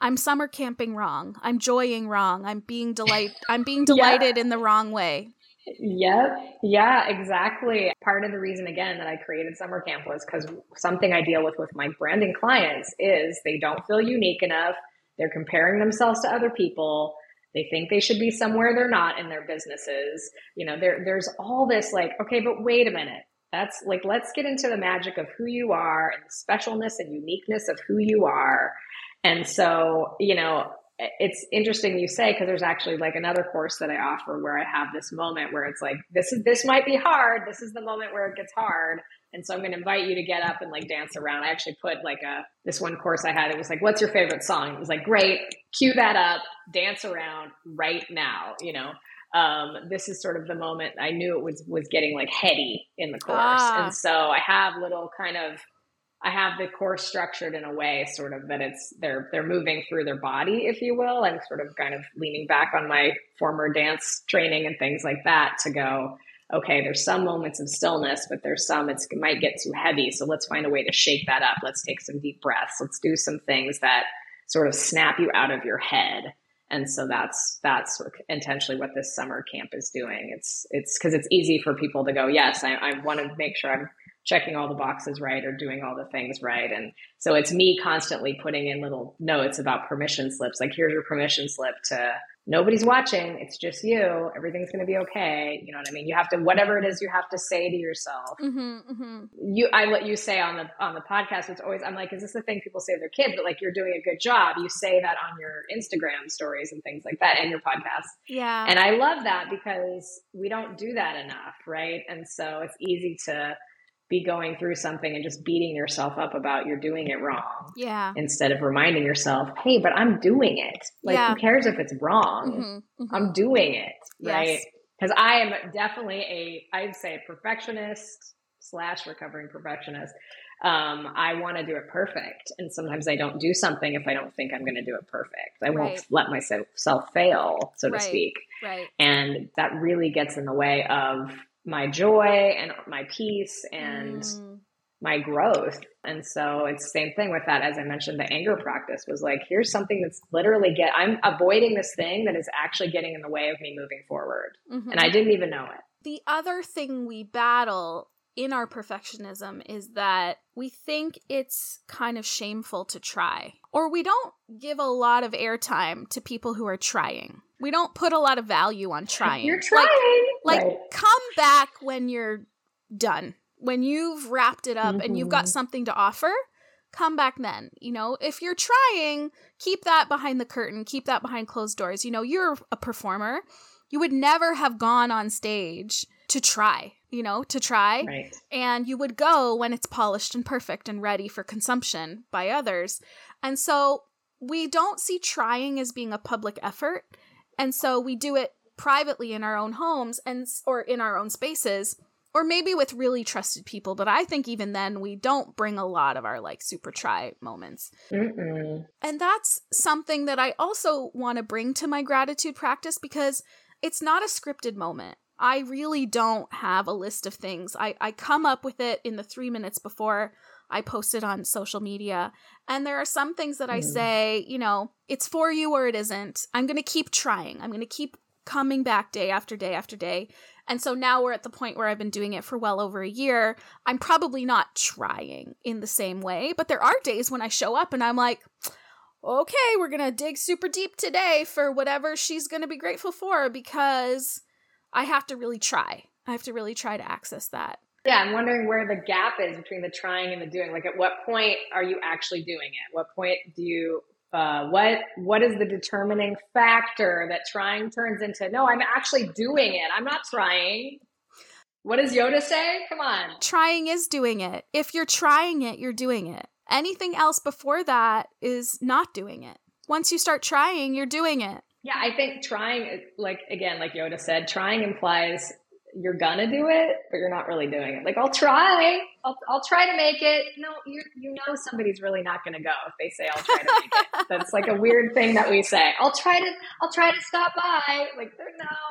I'm summer camping wrong. I'm joying wrong. I'm being delight I'm being delighted yeah. in the wrong way. Yep. Yeah, exactly. Part of the reason again that I created summer camp was cuz something I deal with with my branding clients is they don't feel unique enough. They're comparing themselves to other people. They think they should be somewhere they're not in their businesses. You know, there there's all this like, okay, but wait a minute. That's like, let's get into the magic of who you are and the specialness and uniqueness of who you are. And so, you know, it's interesting you say because there's actually like another course that I offer where I have this moment where it's like this is this might be hard. This is the moment where it gets hard. And so I'm going to invite you to get up and like dance around. I actually put like a this one course I had. It was like, "What's your favorite song?" It was like, "Great, cue that up, dance around right now." You know, um, this is sort of the moment I knew it was was getting like heady in the course, ah. and so I have little kind of I have the course structured in a way sort of that it's they're they're moving through their body, if you will. I'm sort of kind of leaning back on my former dance training and things like that to go, okay, there's some moments of stillness, but there's some it's, it might get too heavy. So let's find a way to shake that up. Let's take some deep breaths. Let's do some things that sort of snap you out of your head and so that's that's intentionally what this summer camp is doing it's it's because it's easy for people to go yes i, I want to make sure i'm checking all the boxes right or doing all the things right and so it's me constantly putting in little notes about permission slips like here's your permission slip to nobody's watching. It's just you. Everything's going to be okay. You know what I mean? You have to, whatever it is you have to say to yourself. Mm-hmm, mm-hmm. You, I let you say on the, on the podcast, it's always, I'm like, is this the thing people say to their kids? But like, you're doing a good job. You say that on your Instagram stories and things like that and your podcast. Yeah. And I love that because we don't do that enough. Right. And so it's easy to, be going through something and just beating yourself up about you're doing it wrong. Yeah. Instead of reminding yourself, hey, but I'm doing it. Like, yeah. who cares if it's wrong? Mm-hmm. Mm-hmm. I'm doing it. Right. Because. I am definitely a, I'd say, a perfectionist slash recovering perfectionist. Um, I want to do it perfect. And sometimes I don't do something if I don't think I'm going to do it perfect. I won't let myself fail, so right. to speak. Right. And that really gets in the way of my joy and my peace and mm. my growth. And so it's the same thing with that. As I mentioned, the anger practice was like, here's something that's literally get, I'm avoiding this thing that is actually getting in the way of me moving forward. Mm-hmm. And I didn't even know it. The other thing we battle in our perfectionism is that we think it's kind of shameful to try, or we don't give a lot of airtime to people who are trying. We don't put a lot of value on trying. You're trying. Like, like right. come back when you're done. When you've wrapped it up mm-hmm. and you've got mm-hmm. something to offer, come back then. You know, if you're trying, keep that behind the curtain, keep that behind closed doors. You know, you're a performer. You would never have gone on stage to try, you know, to try. Right. And you would go when it's polished and perfect and ready for consumption by others. And so we don't see trying as being a public effort. And so we do it privately in our own homes and or in our own spaces or maybe with really trusted people but i think even then we don't bring a lot of our like super try moments Mm-mm. and that's something that i also want to bring to my gratitude practice because it's not a scripted moment I really don't have a list of things. I, I come up with it in the three minutes before I post it on social media. And there are some things that I mm. say, you know, it's for you or it isn't. I'm going to keep trying. I'm going to keep coming back day after day after day. And so now we're at the point where I've been doing it for well over a year. I'm probably not trying in the same way, but there are days when I show up and I'm like, okay, we're going to dig super deep today for whatever she's going to be grateful for because I have to really try. I have to really try to access that. Yeah, I'm wondering where the gap is between the trying and the doing. Like, at what point are you actually doing it? What point do you? Uh, what what is the determining factor that trying turns into? No, I'm actually doing it. I'm not trying. What does Yoda say? Come on. Trying is doing it. If you're trying it, you're doing it. Anything else before that is not doing it. Once you start trying, you're doing it. Yeah, I think trying, like, again, like Yoda said, trying implies you're gonna do it, but you're not really doing it. Like, I'll try, I'll, I'll try to make it. No, you you know somebody's really not gonna go if they say I'll try to make it. That's like a weird thing that we say. I'll try to I'll try to stop by. Like, they're no,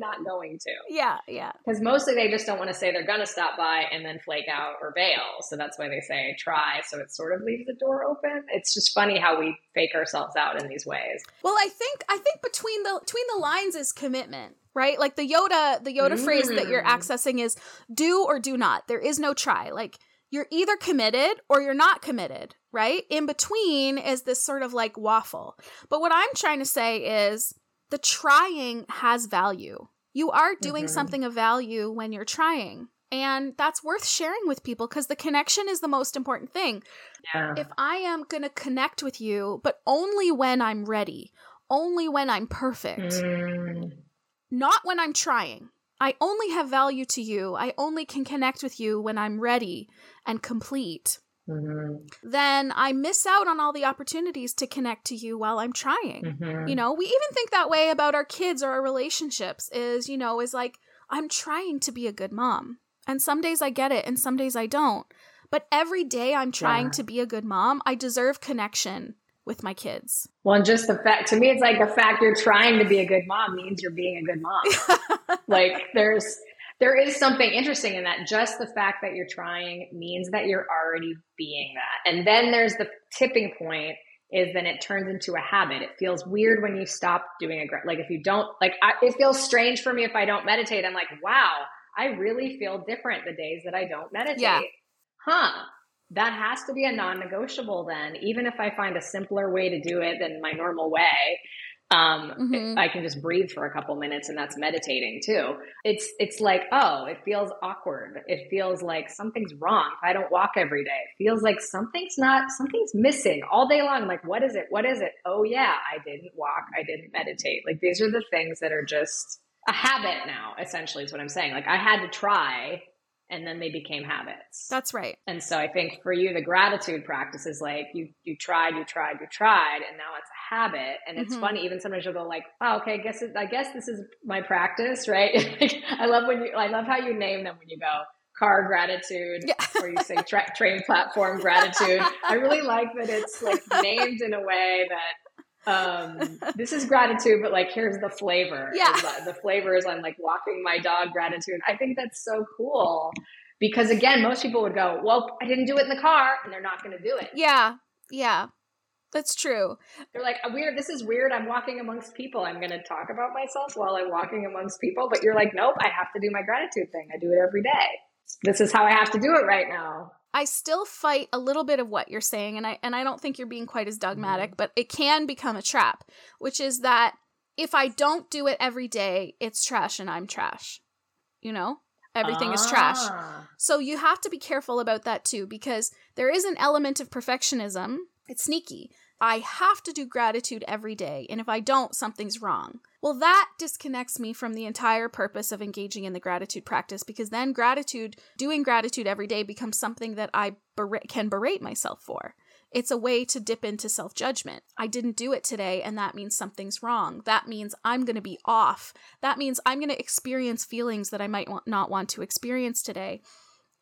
not going to. Yeah, yeah. Because mostly they just don't want to say they're gonna stop by and then flake out or bail. So that's why they say try. So it sort of leaves the door open. It's just funny how we fake ourselves out in these ways. Well, I think I think between the between the lines is commitment right? Like the Yoda, the Yoda mm. phrase that you're mm. accessing is do or do not. There is no try. Like you're either committed or you're not committed, right? In between is this sort of like waffle. But what I'm trying to say is the trying has value. You are doing mm-hmm. something of value when you're trying. And that's worth sharing with people because the connection is the most important thing. Yeah. If I am going to connect with you, but only when I'm ready, only when I'm perfect, mm not when I'm trying. I only have value to you. I only can connect with you when I'm ready and complete. Mm-hmm. Then I miss out on all the opportunities to connect to you while I'm trying. Mm-hmm. You know, we even think that way about our kids or our relationships is, you know, is like, I'm trying to be a good mom. And some days I get it and some days I don't. But every day I'm trying yeah. to be a good mom, I deserve connection with my kids. Well, and just the fact to me, it's like the fact you're trying to be a good mom means you're being a good mom. like there's there is something interesting in that. Just the fact that you're trying means that you're already being that. And then there's the tipping point is then it turns into a habit. It feels weird when you stop doing a like if you don't like I, it feels strange for me if I don't meditate. I'm like, wow, I really feel different the days that I don't meditate. Yeah. Huh that has to be a non negotiable then, even if I find a simpler way to do it than my normal way. Um, mm-hmm. I can just breathe for a couple minutes and that's meditating too. It's, it's like, oh, it feels awkward. It feels like something's wrong. If I don't walk every day, it feels like something's not, something's missing all day long. I'm like, what is it? What is it? Oh yeah, I didn't walk. I didn't meditate. Like these are the things that are just a habit now, essentially is what I'm saying. Like I had to try and then they became habits. That's right. And so I think for you, the gratitude practice is like you you tried, you tried, you tried, and now it's a habit. And it's mm-hmm. funny, even sometimes you'll go like, "Oh, okay, I guess it, I guess this is my practice, right?" I love when you I love how you name them when you go car gratitude yeah. or you say tra- train platform gratitude. I really like that it's like named in a way that um this is gratitude but like here's the flavor. Yeah. The, the flavor is i'm like walking my dog gratitude. I think that's so cool because again most people would go well i didn't do it in the car and they're not going to do it. Yeah. Yeah. That's true. They're like weird this is weird. I'm walking amongst people. I'm going to talk about myself while i'm walking amongst people. But you're like nope i have to do my gratitude thing. I do it every day. This is how i have to do it right now I still fight a little bit of what you're saying, and I and I don't think you're being quite as dogmatic, mm-hmm. but it can become a trap, which is that if I don't do it every day, it's trash and I'm trash. You know? Everything ah. is trash. Ah. So you have to be careful about that too, because there is an element of perfectionism. It's sneaky. I have to do gratitude every day, and if I don't, something's wrong. Well, that disconnects me from the entire purpose of engaging in the gratitude practice because then gratitude, doing gratitude every day, becomes something that I ber- can berate myself for. It's a way to dip into self judgment. I didn't do it today, and that means something's wrong. That means I'm going to be off. That means I'm going to experience feelings that I might not want to experience today.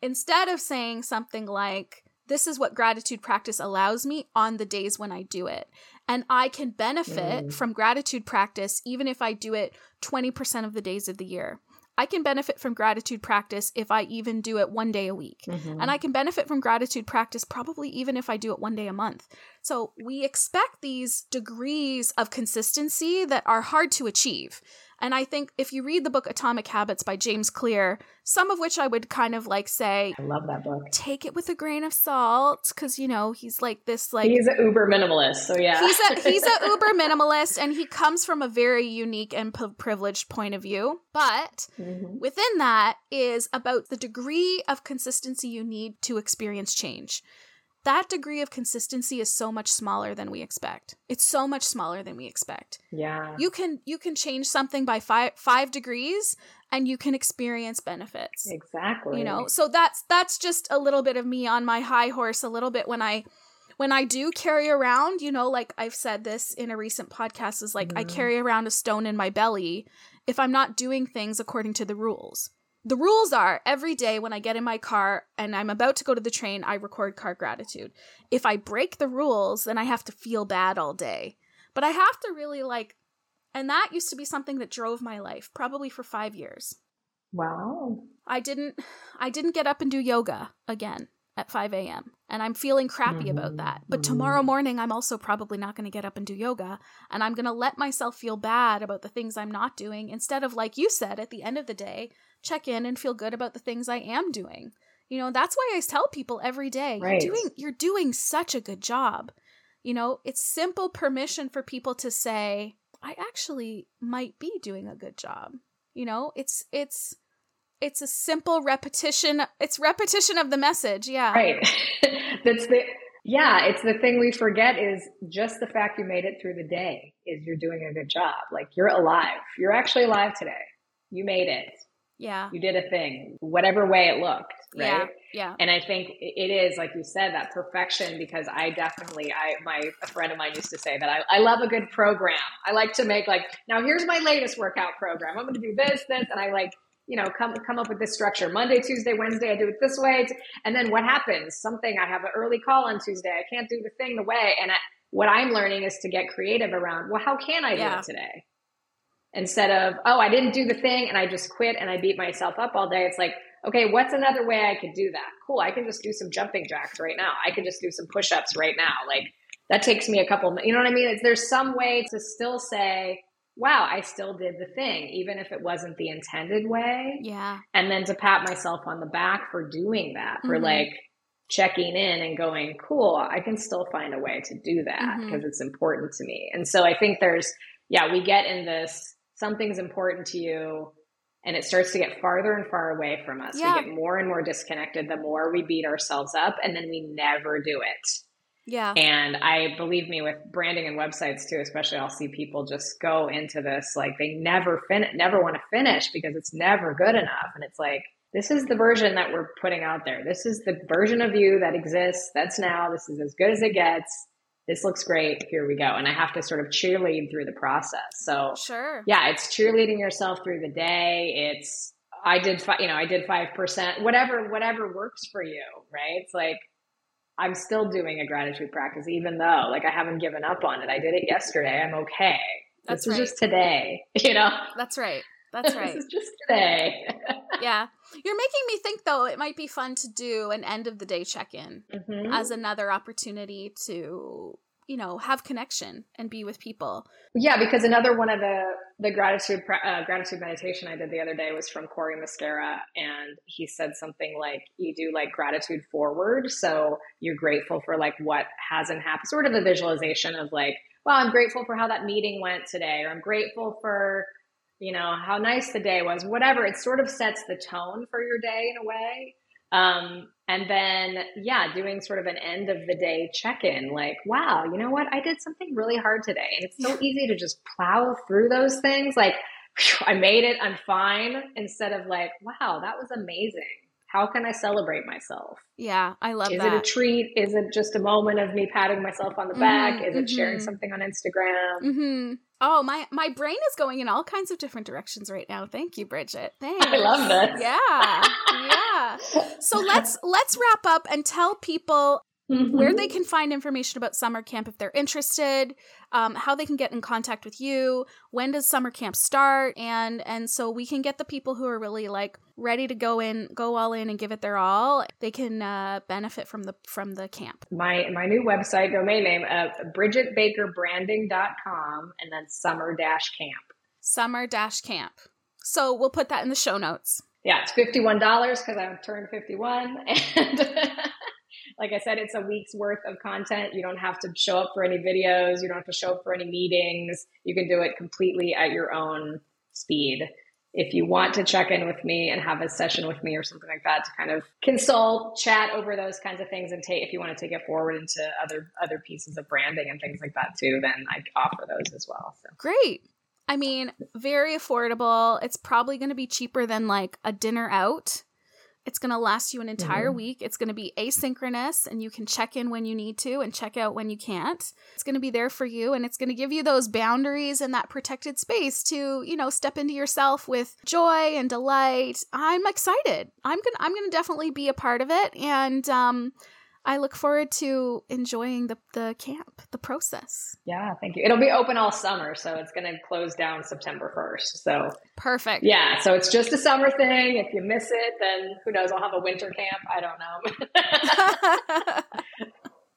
Instead of saying something like, this is what gratitude practice allows me on the days when I do it. And I can benefit mm. from gratitude practice even if I do it 20% of the days of the year. I can benefit from gratitude practice if I even do it one day a week. Mm-hmm. And I can benefit from gratitude practice probably even if I do it one day a month. So we expect these degrees of consistency that are hard to achieve. And I think if you read the book Atomic Habits by James Clear, some of which I would kind of like say, I love that book. Take it with a grain of salt because you know he's like this like he's an uber minimalist. So yeah, he's a he's a uber minimalist, and he comes from a very unique and p- privileged point of view. But mm-hmm. within that is about the degree of consistency you need to experience change that degree of consistency is so much smaller than we expect. It's so much smaller than we expect. Yeah. You can you can change something by 5 5 degrees and you can experience benefits. Exactly. You know. So that's that's just a little bit of me on my high horse a little bit when I when I do carry around, you know, like I've said this in a recent podcast is like mm. I mm-hmm. carry around a stone in my belly if I'm not doing things according to the rules the rules are every day when I get in my car and I'm about to go to the train, I record car gratitude. If I break the rules, then I have to feel bad all day. But I have to really like, and that used to be something that drove my life, probably for five years. Wow. I didn't, I didn't get up and do yoga again at 5 a.m. And I'm feeling crappy mm-hmm. about that. But mm-hmm. tomorrow morning, I'm also probably not going to get up and do yoga. And I'm going to let myself feel bad about the things I'm not doing instead of, like you said, at the end of the day, check in and feel good about the things I am doing. You know, that's why I tell people every day, right. you're doing you're doing such a good job. You know, it's simple permission for people to say, I actually might be doing a good job. You know, it's it's it's a simple repetition it's repetition of the message yeah right that's the yeah it's the thing we forget is just the fact you made it through the day is you're doing a good job like you're alive you're actually alive today you made it yeah you did a thing whatever way it looked right yeah, yeah. and i think it is like you said that perfection because i definitely i my a friend of mine used to say that I, I love a good program i like to make like now here's my latest workout program i'm going to do this this and i like you know, come come up with this structure. Monday, Tuesday, Wednesday, I do it this way. And then what happens? Something I have an early call on Tuesday. I can't do the thing the way. And I, what I'm learning is to get creative around, well, how can I yeah. do it today? Instead of, oh, I didn't do the thing and I just quit and I beat myself up all day. It's like, okay, what's another way I could do that? Cool. I can just do some jumping jacks right now. I can just do some push ups right now. Like that takes me a couple, you know what I mean? It's, there's some way to still say, wow, I still did the thing, even if it wasn't the intended way. Yeah. And then to pat myself on the back for doing that, for mm-hmm. like checking in and going, cool, I can still find a way to do that because mm-hmm. it's important to me. And so I think there's, yeah, we get in this something's important to you and it starts to get farther and far away from us. Yeah. We get more and more disconnected the more we beat ourselves up and then we never do it. Yeah. And I believe me with branding and websites too, especially I'll see people just go into this like they never finish never want to finish because it's never good enough. And it's like this is the version that we're putting out there. This is the version of you that exists. That's now. This is as good as it gets. This looks great. Here we go. And I have to sort of cheerlead through the process. So, sure. Yeah, it's cheerleading yourself through the day. It's, I did, you know, I did 5%, whatever, whatever works for you, right? It's like, I'm still doing a gratitude practice, even though like I haven't given up on it. I did it yesterday. I'm okay. That's this right. is just today, you know? That's right. That's right. this is just today. yeah. You're making me think, though, it might be fun to do an end of the day check in mm-hmm. as another opportunity to, you know, have connection and be with people. Yeah, because another one of the the gratitude uh, gratitude meditation I did the other day was from Cory Muscara, and he said something like, "You do like gratitude forward, so you're grateful for like what hasn't happened, sort of a visualization of like." Well, I'm grateful for how that meeting went today, or I'm grateful for you know, how nice the day was, whatever. It sort of sets the tone for your day in a way. Um, and then, yeah, doing sort of an end of the day check in like, wow, you know what? I did something really hard today. And it's so easy to just plow through those things. Like, I made it, I'm fine, instead of like, wow, that was amazing. How can I celebrate myself? Yeah, I love Is that. it a treat? Is it just a moment of me patting myself on the back? Mm-hmm, Is it mm-hmm. sharing something on Instagram? Mm-hmm. Oh, my my brain is going in all kinds of different directions right now. Thank you, Bridget. Thanks. I love this. Yeah. Yeah. So let's let's wrap up and tell people mm-hmm. where they can find information about summer camp if they're interested, um, how they can get in contact with you, when does summer camp start, and and so we can get the people who are really like ready to go in, go all in, and give it their all. They can uh, benefit from the from the camp. My my new website domain name uh, BridgetBakerBranding.com and then summer dash camp. Summer dash camp. So we'll put that in the show notes. Yeah, it's fifty one dollars because I've turned fifty one and. Like I said, it's a week's worth of content. You don't have to show up for any videos. You don't have to show up for any meetings. You can do it completely at your own speed. If you want to check in with me and have a session with me or something like that to kind of consult, chat over those kinds of things and take if you want to take it forward into other other pieces of branding and things like that too, then I offer those as well. So great. I mean, very affordable. It's probably going to be cheaper than like a dinner out it's going to last you an entire mm-hmm. week. It's going to be asynchronous and you can check in when you need to and check out when you can't. It's going to be there for you and it's going to give you those boundaries and that protected space to, you know, step into yourself with joy and delight. I'm excited. I'm going to I'm going to definitely be a part of it and um I look forward to enjoying the, the camp, the process. Yeah, thank you. It'll be open all summer, so it's going to close down September 1st. So perfect. Yeah, so it's just a summer thing. If you miss it, then who knows? I'll have a winter camp. I don't know.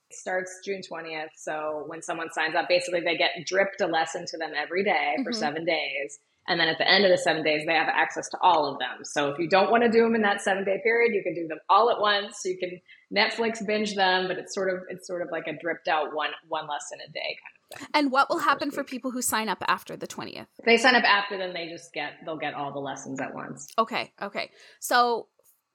it starts June 20th. So when someone signs up, basically they get dripped a lesson to them every day for mm-hmm. seven days. And then at the end of the seven days, they have access to all of them. So if you don't want to do them in that seven day period, you can do them all at once. You can Netflix binge them, but it's sort of it's sort of like a dripped out one one lesson a day kind of thing. And what will happen for people who sign up after the twentieth? If they sign up after, then they just get they'll get all the lessons at once. Okay, okay. So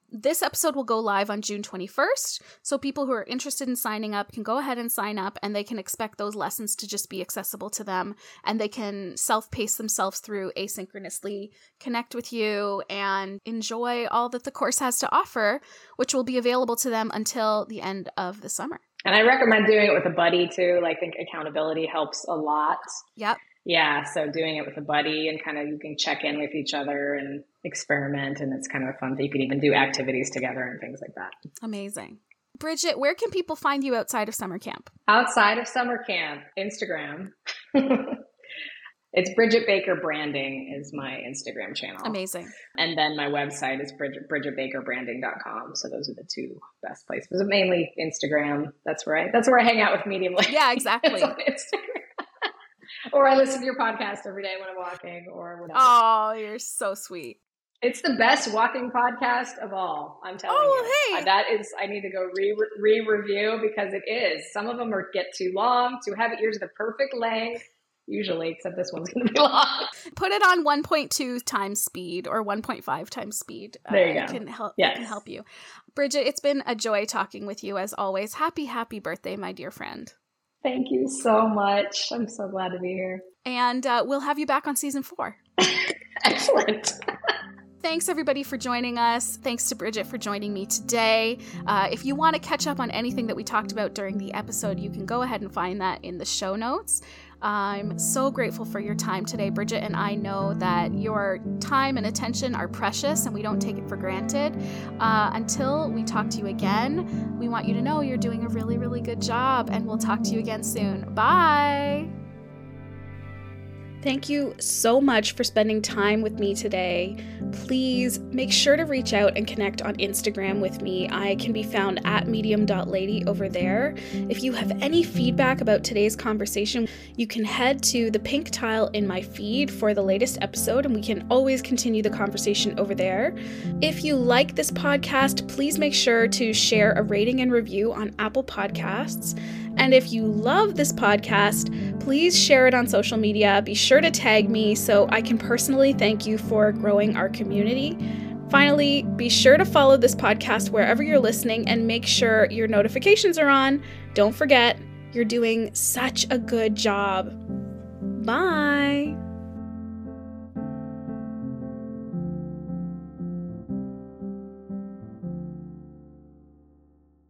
this episode will go live on June 21st. So people who are interested in signing up can go ahead and sign up and they can expect those lessons to just be accessible to them and they can self-pace themselves through asynchronously, connect with you and enjoy all that the course has to offer, which will be available to them until the end of the summer. And I recommend doing it with a buddy too. Like, I think accountability helps a lot. Yep yeah so doing it with a buddy and kind of you can check in with each other and experiment and it's kind of fun that you can even do activities together and things like that. Amazing. Bridget where can people find you outside of summer camp? Outside of summer camp instagram. It's bridget baker branding is my instagram channel. Amazing. And then my website is bridget, bridgetbakerbranding.com so those are the two best places. But mainly instagram. That's where i that's where i hang out with medium yeah exactly or I listen to your podcast every day when I'm walking or whatever. Oh, you're so sweet. It's the best walking podcast of all. I'm telling oh, you. Hey. That is, I need to go re re review because it is. Some of them are get too long, too heavy. Yours are the perfect length. usually, except this one's going to be long. Put it on 1.2 times speed or 1.5 times speed. There you uh, go. Can help. Yes. It can help you. Bridget, it's been a joy talking with you as always. Happy, happy birthday, my dear friend. Thank you so much. I'm so glad to be here. And uh, we'll have you back on season four. Excellent. Thanks, everybody, for joining us. Thanks to Bridget for joining me today. Uh, if you want to catch up on anything that we talked about during the episode, you can go ahead and find that in the show notes. I'm so grateful for your time today, Bridget, and I know that your time and attention are precious and we don't take it for granted. Uh, until we talk to you again, we want you to know you're doing a really, really good job, and we'll talk to you again soon. Bye. Thank you so much for spending time with me today. Please make sure to reach out and connect on Instagram with me. I can be found at medium.lady over there. If you have any feedback about today's conversation, you can head to the pink tile in my feed for the latest episode, and we can always continue the conversation over there. If you like this podcast, please make sure to share a rating and review on Apple Podcasts. And if you love this podcast, please share it on social media. Be sure to tag me so I can personally thank you for growing our community. Finally, be sure to follow this podcast wherever you're listening and make sure your notifications are on. Don't forget, you're doing such a good job. Bye.